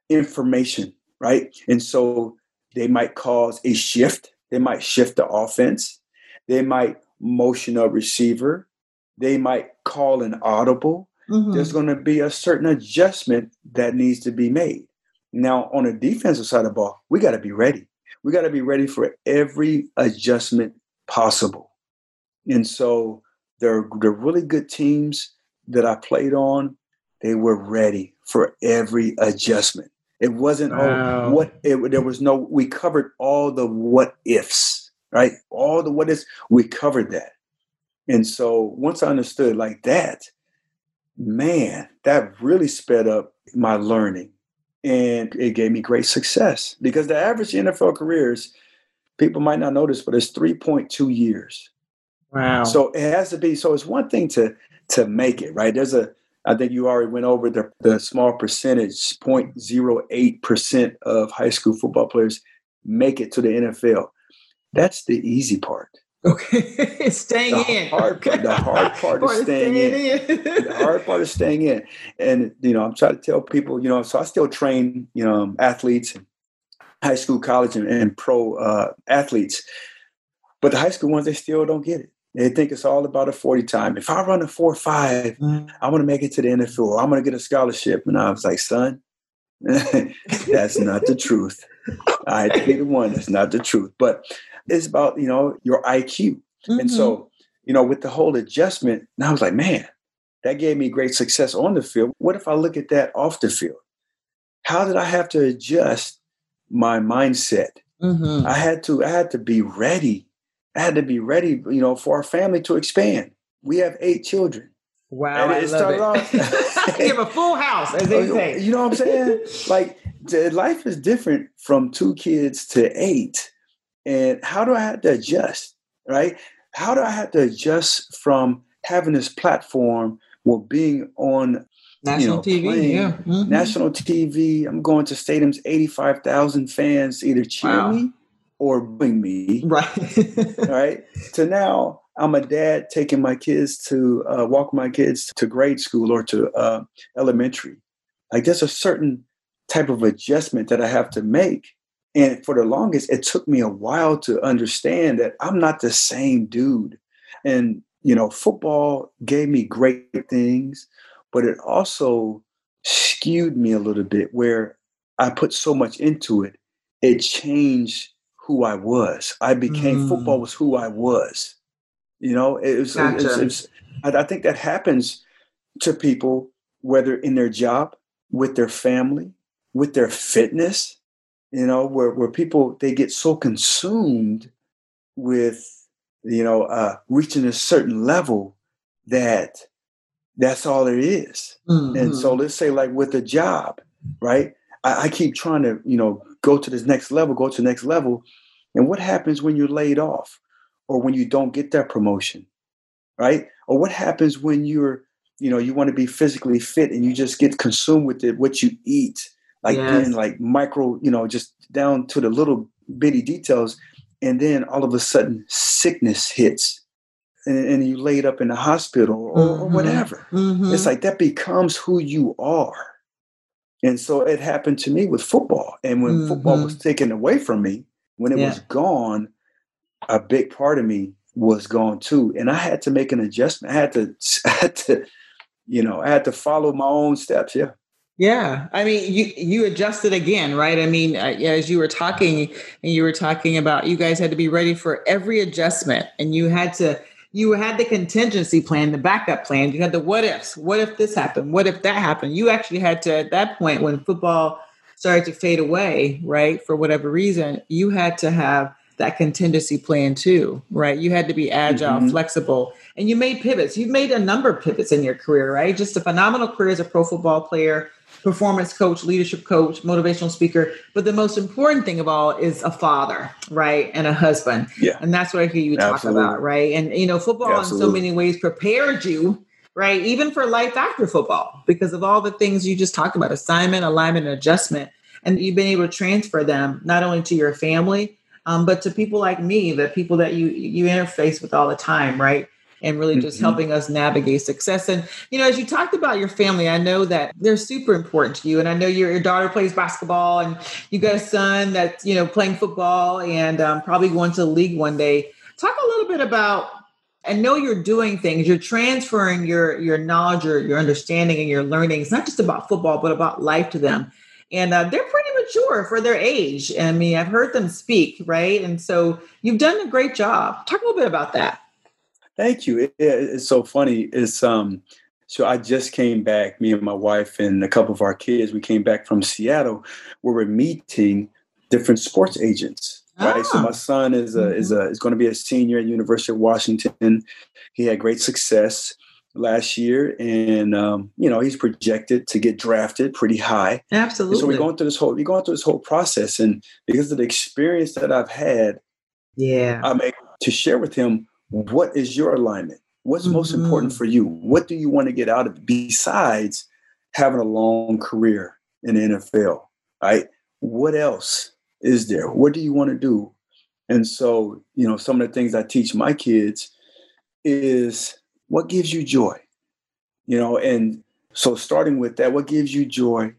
information, right? And so they might cause a shift. They might shift the offense. They might motion a receiver. They might call an audible. Mm-hmm. There's going to be a certain adjustment that needs to be made. Now, on the defensive side of the ball, we got to be ready. We got to be ready for every adjustment possible. And so the the really good teams that I played on, they were ready for every adjustment. It wasn't oh, wow. oh what it, there was no we covered all the what ifs, right? All the what ifs we covered that. And so once I understood like that, man, that really sped up my learning and it gave me great success because the average NFL careers, people might not notice, but it's 3.2 years. Wow. So it has to be, so it's one thing to to make it, right? There's a I think you already went over the, the small percentage, 0.08% of high school football players make it to the NFL. That's the easy part. Okay, staying the in. Hard part, the hard part is staying, staying in. in. the hard part is staying in. And you know, I'm trying to tell people, you know, so I still train, you know, athletes, high school, college, and, and pro uh, athletes. But the high school ones, they still don't get it. They think it's all about a 40 time. If I run a 4 5, mm. I want to make it to the NFL. I'm going to get a scholarship. And I was like, son, that's not the truth. I be the one. That's not the truth. But it's about, you know, your IQ. Mm-hmm. And so, mm-hmm. you know, with the whole adjustment, and I was like, man, that gave me great success on the field. What if I look at that off the field? How did I have to adjust my mindset? Mm-hmm. I had to, I had to be ready. I had to be ready, you know, for our family to expand. We have eight children. Wow, and I it started it. off. you have a full house, as they say. You know what I'm saying? like life is different from two kids to eight and how do I have to adjust, right? How do I have to adjust from having this platform or being on national know, TV, yeah, mm-hmm. national TV? I'm going to stadiums, 85,000 fans either cheer wow. me or booing me, right? right. To now, I'm a dad taking my kids to uh, walk my kids to grade school or to uh, elementary. Like there's a certain type of adjustment that I have to make and for the longest, it took me a while to understand that I'm not the same dude. And, you know, football gave me great things, but it also skewed me a little bit where I put so much into it, it changed who I was. I became mm. football was who I was. You know, it was, gotcha. it was, it was I think that happens to people, whether in their job, with their family, with their fitness you know, where, where people, they get so consumed with, you know, uh, reaching a certain level that that's all it is. Mm-hmm. And so mm-hmm. let's say like with a job, right? I, I keep trying to, you know, go to this next level, go to the next level. And what happens when you're laid off or when you don't get that promotion, right? Or what happens when you're, you know, you want to be physically fit and you just get consumed with it, what you eat, like yes. being like micro, you know, just down to the little bitty details. And then all of a sudden sickness hits and, and you laid up in the hospital or, mm-hmm. or whatever. Mm-hmm. It's like that becomes who you are. And so it happened to me with football. And when mm-hmm. football was taken away from me, when it yeah. was gone, a big part of me was gone too. And I had to make an adjustment. I had to, I had to, you know, I had to follow my own steps. Yeah. Yeah, I mean, you you adjusted again, right? I mean, uh, as you were talking, and you were talking about, you guys had to be ready for every adjustment, and you had to you had the contingency plan, the backup plan. You had the what ifs. What if this happened? What if that happened? You actually had to at that point when football started to fade away, right? For whatever reason, you had to have that contingency plan too, right? You had to be agile, mm-hmm. flexible, and you made pivots. You've made a number of pivots in your career, right? Just a phenomenal career as a pro football player performance coach, leadership coach, motivational speaker. But the most important thing of all is a father, right? And a husband. Yeah. And that's what I hear you Absolutely. talk about, right? And, you know, football Absolutely. in so many ways prepared you, right? Even for life after football, because of all the things you just talked about assignment, alignment, and adjustment. And you've been able to transfer them not only to your family, um, but to people like me, the people that you you interface with all the time, right? And really just mm-hmm. helping us navigate success. And, you know, as you talked about your family, I know that they're super important to you. And I know your, your daughter plays basketball and you got a son that's, you know, playing football and um, probably going to the league one day. Talk a little bit about I know you're doing things, you're transferring your your knowledge, your, your understanding, and your learning. It's not just about football, but about life to them. And uh, they're pretty mature for their age. I mean, I've heard them speak, right? And so you've done a great job. Talk a little bit about that. Thank you. It, it's so funny. It's um, So I just came back, me and my wife and a couple of our kids, we came back from Seattle where we're meeting different sports agents. Right. So my ah. son is a, mm-hmm. is a, is going to be a senior at University of Washington. He had great success last year, and um, you know he's projected to get drafted pretty high. Absolutely. And so we're going through this whole we're going through this whole process, and because of the experience that I've had, yeah, I'm able to share with him what is your alignment. What's mm-hmm. most important for you? What do you want to get out of it besides having a long career in the NFL? Right? What else is there? What do you want to do? And so, you know, some of the things I teach my kids is what gives you joy? You know, and so starting with that, what gives you joy?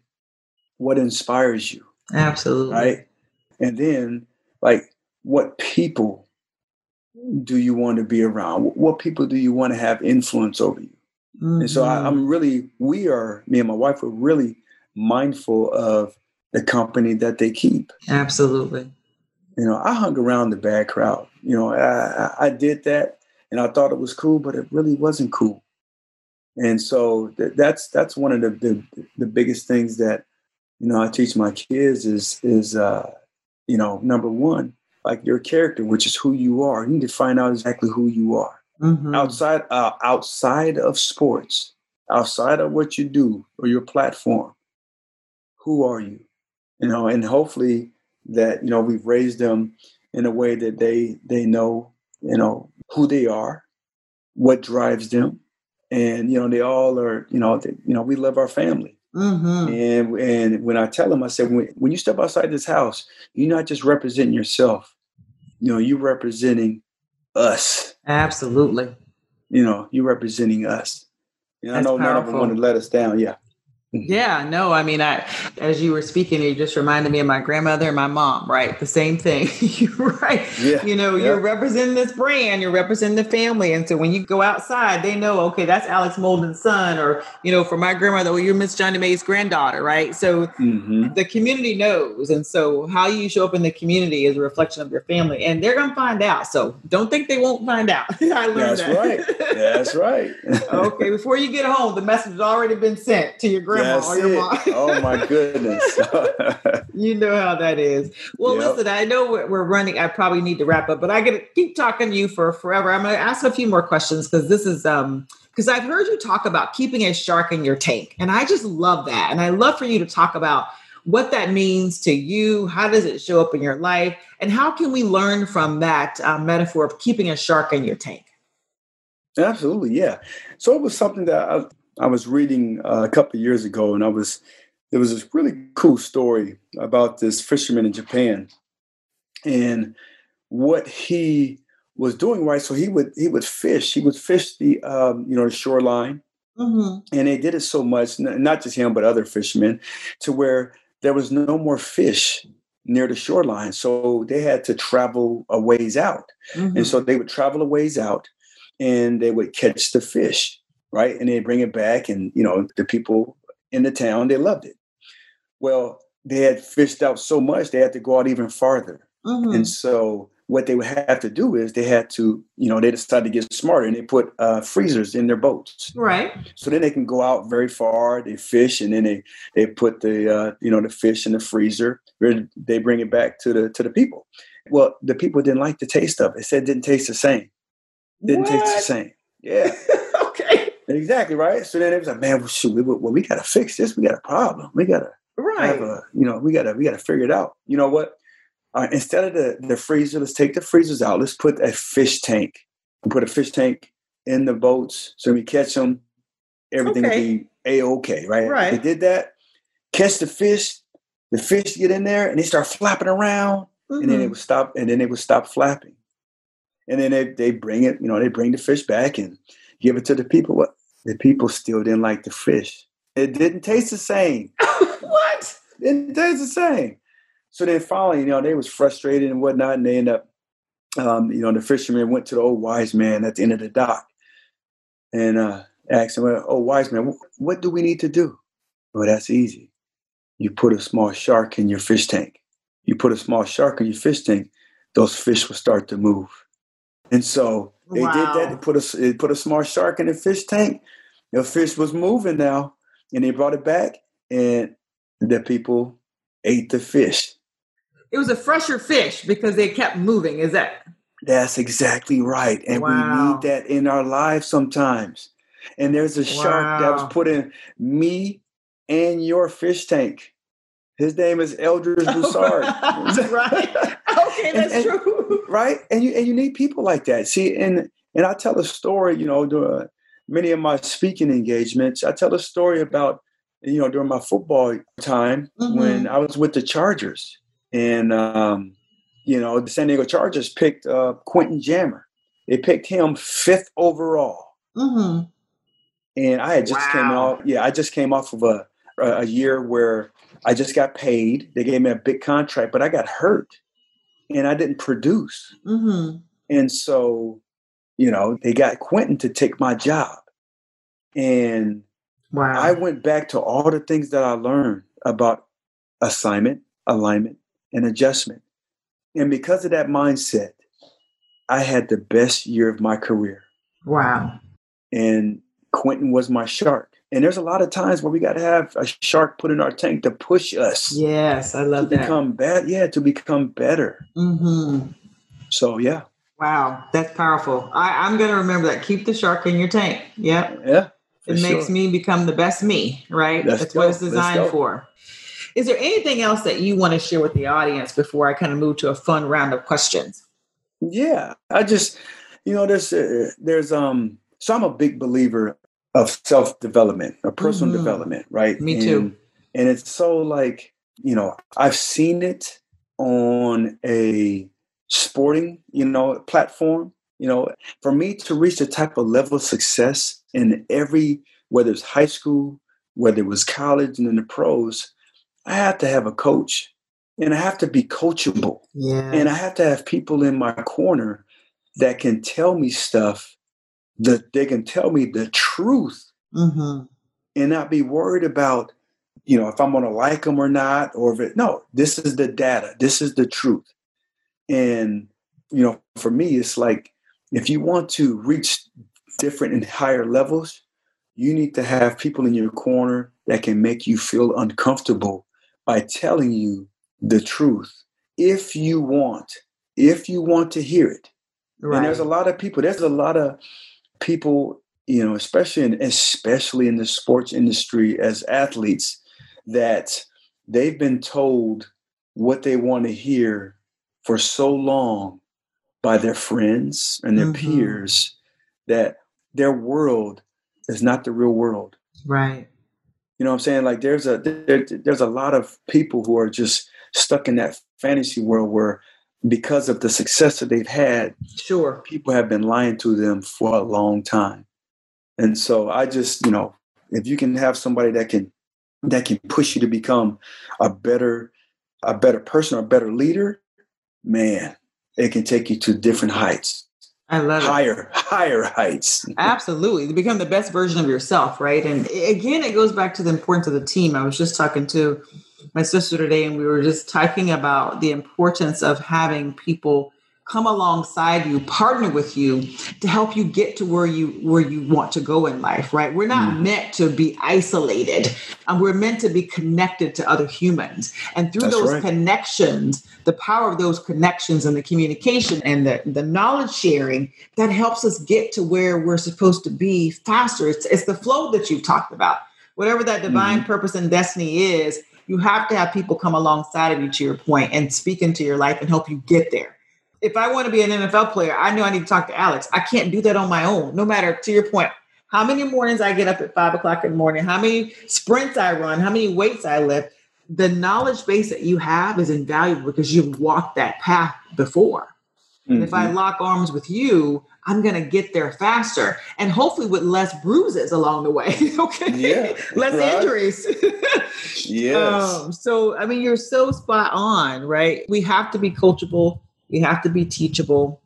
What inspires you? Absolutely. Right. And then, like, what people do you want to be around? What people do you want to have influence over you? Mm-hmm. And so I, am mm-hmm. really, we are, me and my wife are really mindful of the company that they keep. Absolutely. You know, I hung around the bad crowd. You know, I, I did that and I thought it was cool, but it really wasn't cool. And so th- that's that's one of the, the, the biggest things that you know I teach my kids is is uh, you know number one like your character, which is who you are. You need to find out exactly who you are mm-hmm. outside uh, outside of sports, outside of what you do or your platform. Who are you? You know, and hopefully that you know we've raised them in a way that they they know you know who they are, what drives them, and you know they all are you know they, you know we love our family. Mm-hmm. And and when I tell them, I said, when, when you step outside this house, you're not just representing yourself. You know, you're representing us. Absolutely. You know, you're representing us. And I know powerful. none of them want to let us down. Yeah. Mm-hmm. Yeah, no, I mean, I as you were speaking, you just reminded me of my grandmother and my mom, right? The same thing. you're right. Yeah. You know, yeah. you're representing this brand, you're representing the family. And so when you go outside, they know, okay, that's Alex Molden's son, or you know, for my grandmother, well, you're Miss Johnny May's granddaughter, right? So mm-hmm. the community knows. And so how you show up in the community is a reflection of your family. And they're gonna find out. So don't think they won't find out. I learned that's that. right. That's right. okay, before you get home, the message has already been sent to your grandmother or your mom. oh my goodness. you know how that is. Well, yep. listen, I know we're running. I probably need to wrap up, but I to keep talking to you for forever. I'm going to ask a few more questions because this is um because I've heard you talk about keeping a shark in your tank, and I just love that. And I love for you to talk about what that means to you. How does it show up in your life, and how can we learn from that uh, metaphor of keeping a shark in your tank? Absolutely, yeah. So it was something that I, I was reading uh, a couple of years ago, and I was there was this really cool story about this fisherman in Japan, and what he was doing. Right, so he would he would fish. He would fish the um, you know the shoreline, mm-hmm. and they did it so much, not just him but other fishermen, to where there was no more fish near the shoreline. So they had to travel a ways out, mm-hmm. and so they would travel a ways out, and they would catch the fish right? And they bring it back, and you know the people in the town they loved it. Well, they had fished out so much they had to go out even farther, mm-hmm. and so what they would have to do is they had to, you know, they decided to get smarter and they put uh, freezers in their boats. Right. So then they can go out very far. They fish and then they they put the uh, you know the fish in the freezer. They bring it back to the to the people. Well, the people didn't like the taste of it. They said it didn't taste the same. Didn't what? taste the same. Yeah. Exactly right. So then it was like, man, well, shoot, we, well, we got to fix this. We got a problem. We got to right. have a, you know, we got to we got to figure it out. You know what? Uh, instead of the the freezer, let's take the freezers out. Let's put a fish tank. put a fish tank in the boats so we catch them. Everything okay. be a okay, right? Right. They did that. Catch the fish. The fish get in there and they start flapping around, mm-hmm. and then it mm-hmm. would stop. And then they would stop flapping. And then they they bring it. You know, they bring the fish back and give it to the people. What the people still didn't like the fish. It didn't taste the same. what? It didn't taste the same. So then finally, you know, they was frustrated and whatnot, and they end up, um, you know, the fisherman went to the old wise man at the end of the dock and uh, asked him, "Oh, wise man, what do we need to do?" Well, that's easy. You put a small shark in your fish tank. You put a small shark in your fish tank, those fish will start to move. And so they wow. did that. They put a they put a small shark in the fish tank. the fish was moving now, and they brought it back, and the people ate the fish. It was a fresher fish because they kept moving. Is that? That's exactly right, and wow. we need that in our lives sometimes. And there's a shark wow. that was put in me and your fish tank. His name is Eldridge Broussard. right. Okay, that's and, and, true. Right. And you and you need people like that. See, and and I tell a story, you know, during many of my speaking engagements, I tell a story about, you know, during my football time mm-hmm. when I was with the Chargers. And um, you know, the San Diego Chargers picked uh, Quentin Jammer. They picked him fifth overall. Mm-hmm. And I had just wow. came off, yeah, I just came off of a a year where I just got paid. They gave me a big contract, but I got hurt and I didn't produce. Mm-hmm. And so, you know, they got Quentin to take my job. And wow. I went back to all the things that I learned about assignment, alignment, and adjustment. And because of that mindset, I had the best year of my career. Wow. And Quentin was my shark. And there's a lot of times where we got to have a shark put in our tank to push us. Yes, I love that. to that. Become better. Yeah, to become better. Mm-hmm. So yeah. Wow, that's powerful. I, am going to remember that. Keep the shark in your tank. Yep. Yeah. It makes sure. me become the best me, right? Let's that's go. what it's designed for. Is there anything else that you want to share with the audience before I kind of move to a fun round of questions? Yeah, I just, you know, there's uh, there's um. So I'm a big believer of self development, of personal mm-hmm. development, right? Me too. And, and it's so like, you know, I've seen it on a sporting, you know, platform. You know, for me to reach the type of level of success in every, whether it's high school, whether it was college and in the pros, I have to have a coach and I have to be coachable. Yeah. And I have to have people in my corner that can tell me stuff that they can tell me the truth mm-hmm. and not be worried about, you know, if I'm going to like them or not, or if it, no, this is the data, this is the truth. And, you know, for me, it's like if you want to reach different and higher levels, you need to have people in your corner that can make you feel uncomfortable by telling you the truth if you want, if you want to hear it. Right. And there's a lot of people, there's a lot of people, you know, especially in especially in the sports industry as athletes, that they've been told what they want to hear for so long by their friends and their mm-hmm. peers that their world is not the real world. Right. You know what I'm saying? Like there's a there, there's a lot of people who are just stuck in that fantasy world where because of the success that they've had, sure, people have been lying to them for a long time. And so I just, you know, if you can have somebody that can that can push you to become a better a better person or a better leader, man, it can take you to different heights. I love higher, it. higher heights. Absolutely. To become the best version of yourself, right? And again, it goes back to the importance of the team. I was just talking to my sister today, and we were just talking about the importance of having people come alongside you partner with you to help you get to where you where you want to go in life right we're not mm. meant to be isolated and we're meant to be connected to other humans and through That's those right. connections the power of those connections and the communication and the, the knowledge sharing that helps us get to where we're supposed to be faster it's, it's the flow that you've talked about whatever that divine mm. purpose and destiny is you have to have people come alongside of you to your point and speak into your life and help you get there if I want to be an NFL player, I know I need to talk to Alex. I can't do that on my own, no matter to your point, how many mornings I get up at five o'clock in the morning, how many sprints I run, how many weights I lift. The knowledge base that you have is invaluable because you've walked that path before. Mm-hmm. If I mm-hmm. lock arms with you, I'm going to get there faster and hopefully with less bruises along the way. okay. Yeah. less right. injuries. yes. Um, so, I mean, you're so spot on, right? We have to be coachable we have to be teachable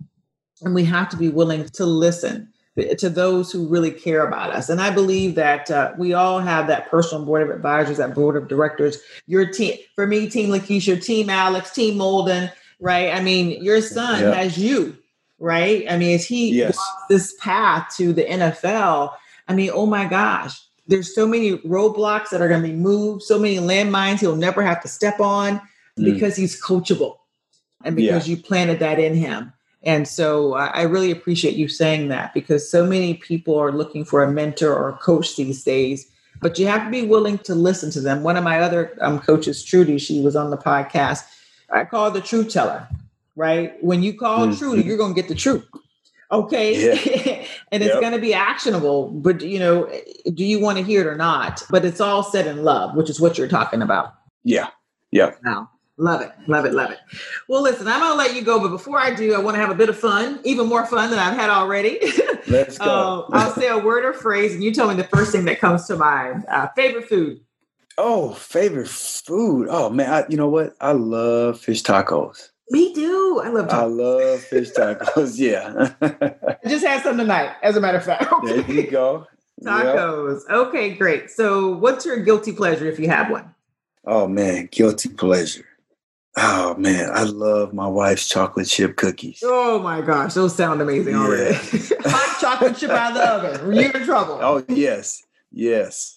and we have to be willing to listen to those who really care about us. And I believe that uh, we all have that personal board of advisors, that board of directors. Your team, for me, Team Lakecia, Team Alex, Team Molden, right? I mean, your son has you, right? I mean, as he yes. this path to the NFL, I mean, oh my gosh, there's so many roadblocks that are going to be moved, so many landmines he'll never have to step on mm. because he's coachable and because yeah. you planted that in him. And so I really appreciate you saying that because so many people are looking for a mentor or a coach these days, but you have to be willing to listen to them. One of my other um, coaches, Trudy, she was on the podcast. I call the truth teller, right? When you call mm-hmm. Trudy, you're going to get the truth. Okay. Yeah. and it's yep. going to be actionable, but you know, do you want to hear it or not? But it's all said in love, which is what you're talking about. Yeah. Yeah. Now, Love it, love it, love it. Well, listen, I'm gonna let you go, but before I do, I want to have a bit of fun, even more fun than I've had already. Let's go. uh, I'll say a word or phrase, and you tell me the first thing that comes to mind. Uh, favorite food? Oh, favorite food. Oh man, I, you know what? I love fish tacos. Me too. I love. Tacos. I love fish tacos. yeah. I just had some tonight, as a matter of fact. there you go. Tacos. Yep. Okay, great. So, what's your guilty pleasure if you have one? Oh man, guilty pleasure. Oh man, I love my wife's chocolate chip cookies. Oh my gosh, those sound amazing yeah. already. Hot chocolate chip out of the oven. You're in trouble? Oh yes, yes.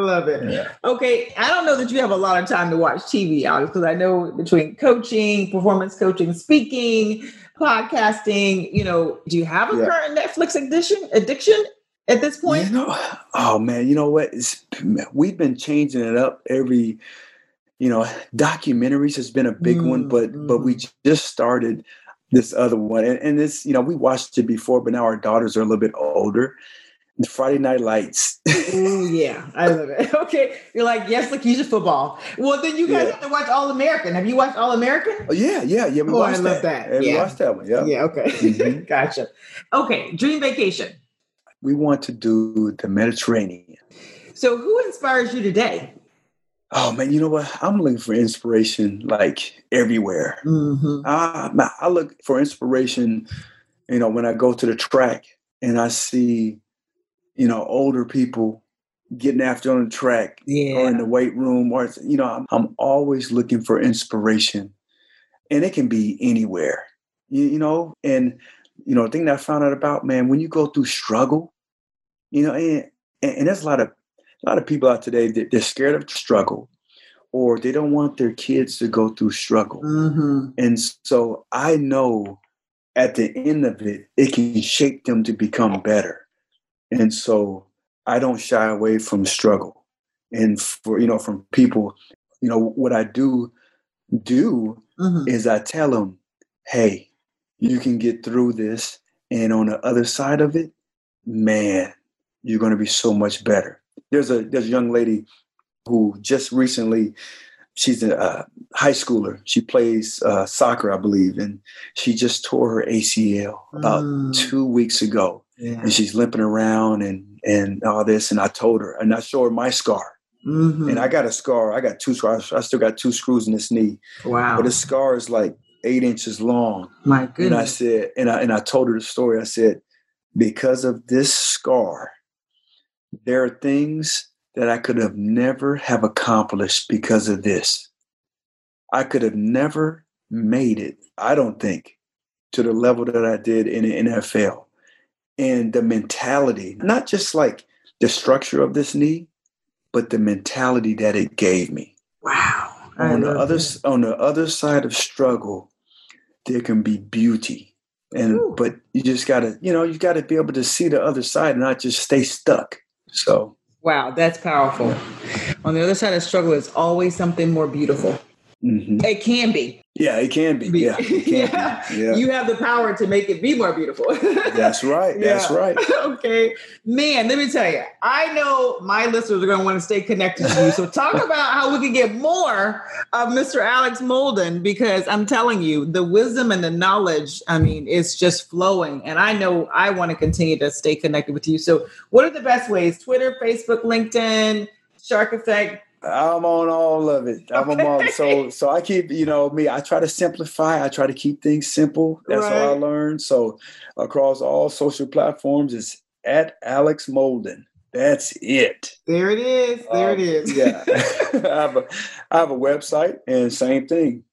Love it. Yeah. Okay, I don't know that you have a lot of time to watch TV, Alex, because I know between coaching, performance coaching, speaking, podcasting, you know, do you have a yeah. current Netflix addiction addiction at this point? You know, oh man, you know what? It's, we've been changing it up every you know, documentaries has been a big mm-hmm. one, but but we mm-hmm. just started this other one, and, and this, you know, we watched it before, but now our daughters are a little bit older. The Friday Night Lights. oh yeah, I love it. Okay, you're like yes, Lakecia football. Well, then you guys yeah. have to watch All American. Have you watched All American? Oh yeah, yeah, yeah. We oh, watched I love that. that. Yeah, we watched that one. Yeah, yeah. Okay, mm-hmm. gotcha. Okay, dream vacation. We want to do the Mediterranean. So, who inspires you today? Oh man, you know what? I'm looking for inspiration like everywhere. Mm-hmm. I, I look for inspiration, you know, when I go to the track and I see, you know, older people getting after on the track yeah. or in the weight room, or you know, I'm, I'm always looking for inspiration, and it can be anywhere, you, you know. And you know, the thing that I found out about man, when you go through struggle, you know, and and there's a lot of a lot of people out today that they're scared of struggle or they don't want their kids to go through struggle. Mm-hmm. And so I know at the end of it, it can shape them to become better. And so I don't shy away from struggle. And for, you know, from people, you know, what I do do mm-hmm. is I tell them, hey, you can get through this. And on the other side of it, man, you're going to be so much better there's a there's a young lady who just recently she's a uh, high schooler. She plays uh, soccer, I believe, and she just tore her ACL about mm. two weeks ago, yeah. and she's limping around and and all this. And I told her, and I showed her my scar. Mm-hmm. And I got a scar. I got two scars. I still got two screws in this knee. Wow! But the scar is like eight inches long. My goodness! And I said, and I and I told her the story. I said, because of this scar, there are things that I could have never have accomplished because of this. I could have never made it, I don't think, to the level that I did in the NFL. And the mentality, not just like the structure of this knee, but the mentality that it gave me. Wow. on the other that. on the other side of struggle, there can be beauty. And Ooh. but you just gotta, you know, you gotta be able to see the other side and not just stay stuck. So, wow, that's powerful. On the other side of struggle is always something more beautiful. Mm-hmm. It can be. Yeah, it can be. Yeah, it can yeah. Be. yeah. You have the power to make it be more beautiful. That's right. That's right. okay. Man, let me tell you, I know my listeners are going to want to stay connected to you. So talk about how we can get more of Mr. Alex Molden because I'm telling you, the wisdom and the knowledge, I mean, it's just flowing. And I know I want to continue to stay connected with you. So what are the best ways? Twitter, Facebook, LinkedIn, Shark Effect, I'm on all of it. I'm okay. on so so I keep you know me. I try to simplify. I try to keep things simple. That's right. how I learned. So across all social platforms it's at Alex Molden. That's it. There it is. There um, it is. yeah, I have a I have a website and same thing.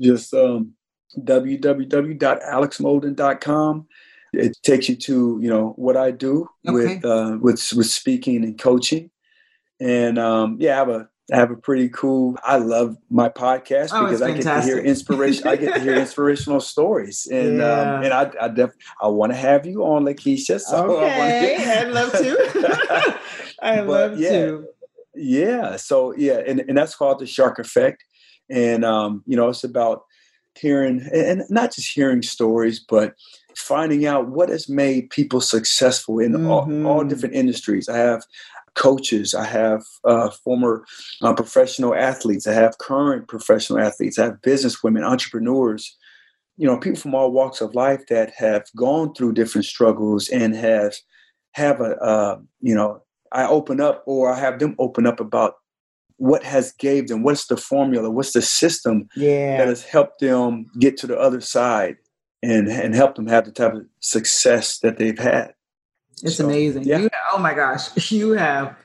Just um, www.alexmolden.com. It takes you to you know what I do okay. with uh, with with speaking and coaching, and um, yeah, I have a I have a pretty cool. I love my podcast oh, because I get to hear inspiration. I get to hear inspirational stories, and um, yeah. um, and I I, def, I want to have you on, Lakecia. So okay, I'd love to. I love yeah, to. Yeah. So yeah, and and that's called the Shark Effect, and um, you know, it's about hearing and not just hearing stories, but finding out what has made people successful in mm-hmm. all, all, mm-hmm. different industries. I have coaches, I have uh, former uh, professional athletes, I have current professional athletes, I have business women, entrepreneurs, you know, people from all walks of life that have gone through different struggles and have have a uh, you know, I open up or I have them open up about what has gave them what's the formula what's the system yeah. that has helped them get to the other side and and help them have the type of success that they've had it's so, amazing. yeah. You, oh my gosh you have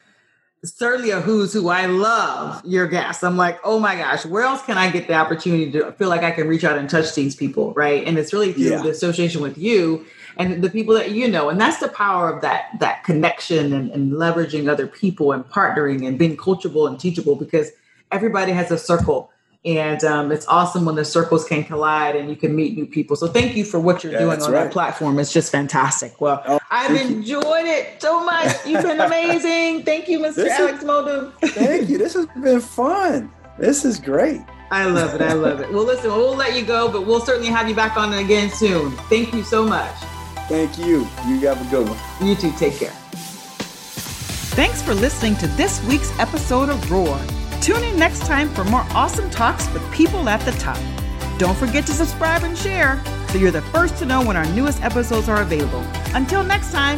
certainly a who's who. I love your guests i'm like oh my gosh where else can i get the opportunity to feel like i can reach out and touch these people right? And it's really through yeah. the association with you and the people that you know. And that's the power of that that connection and, and leveraging other people and partnering and being coachable and teachable because everybody has a circle and um, it's awesome when the circles can collide and you can meet new people so thank you for what you're yeah, doing on right. that platform it's just fantastic well oh, i've enjoyed you. it so much you've been amazing thank you mr this alex Moldov. thank you this has been fun this is great I love it. I love it. Well, listen, we'll let you go, but we'll certainly have you back on again soon. Thank you so much. Thank you. You have a good one. You too. Take care. Thanks for listening to this week's episode of Roar. Tune in next time for more awesome talks with people at the top. Don't forget to subscribe and share so you're the first to know when our newest episodes are available. Until next time,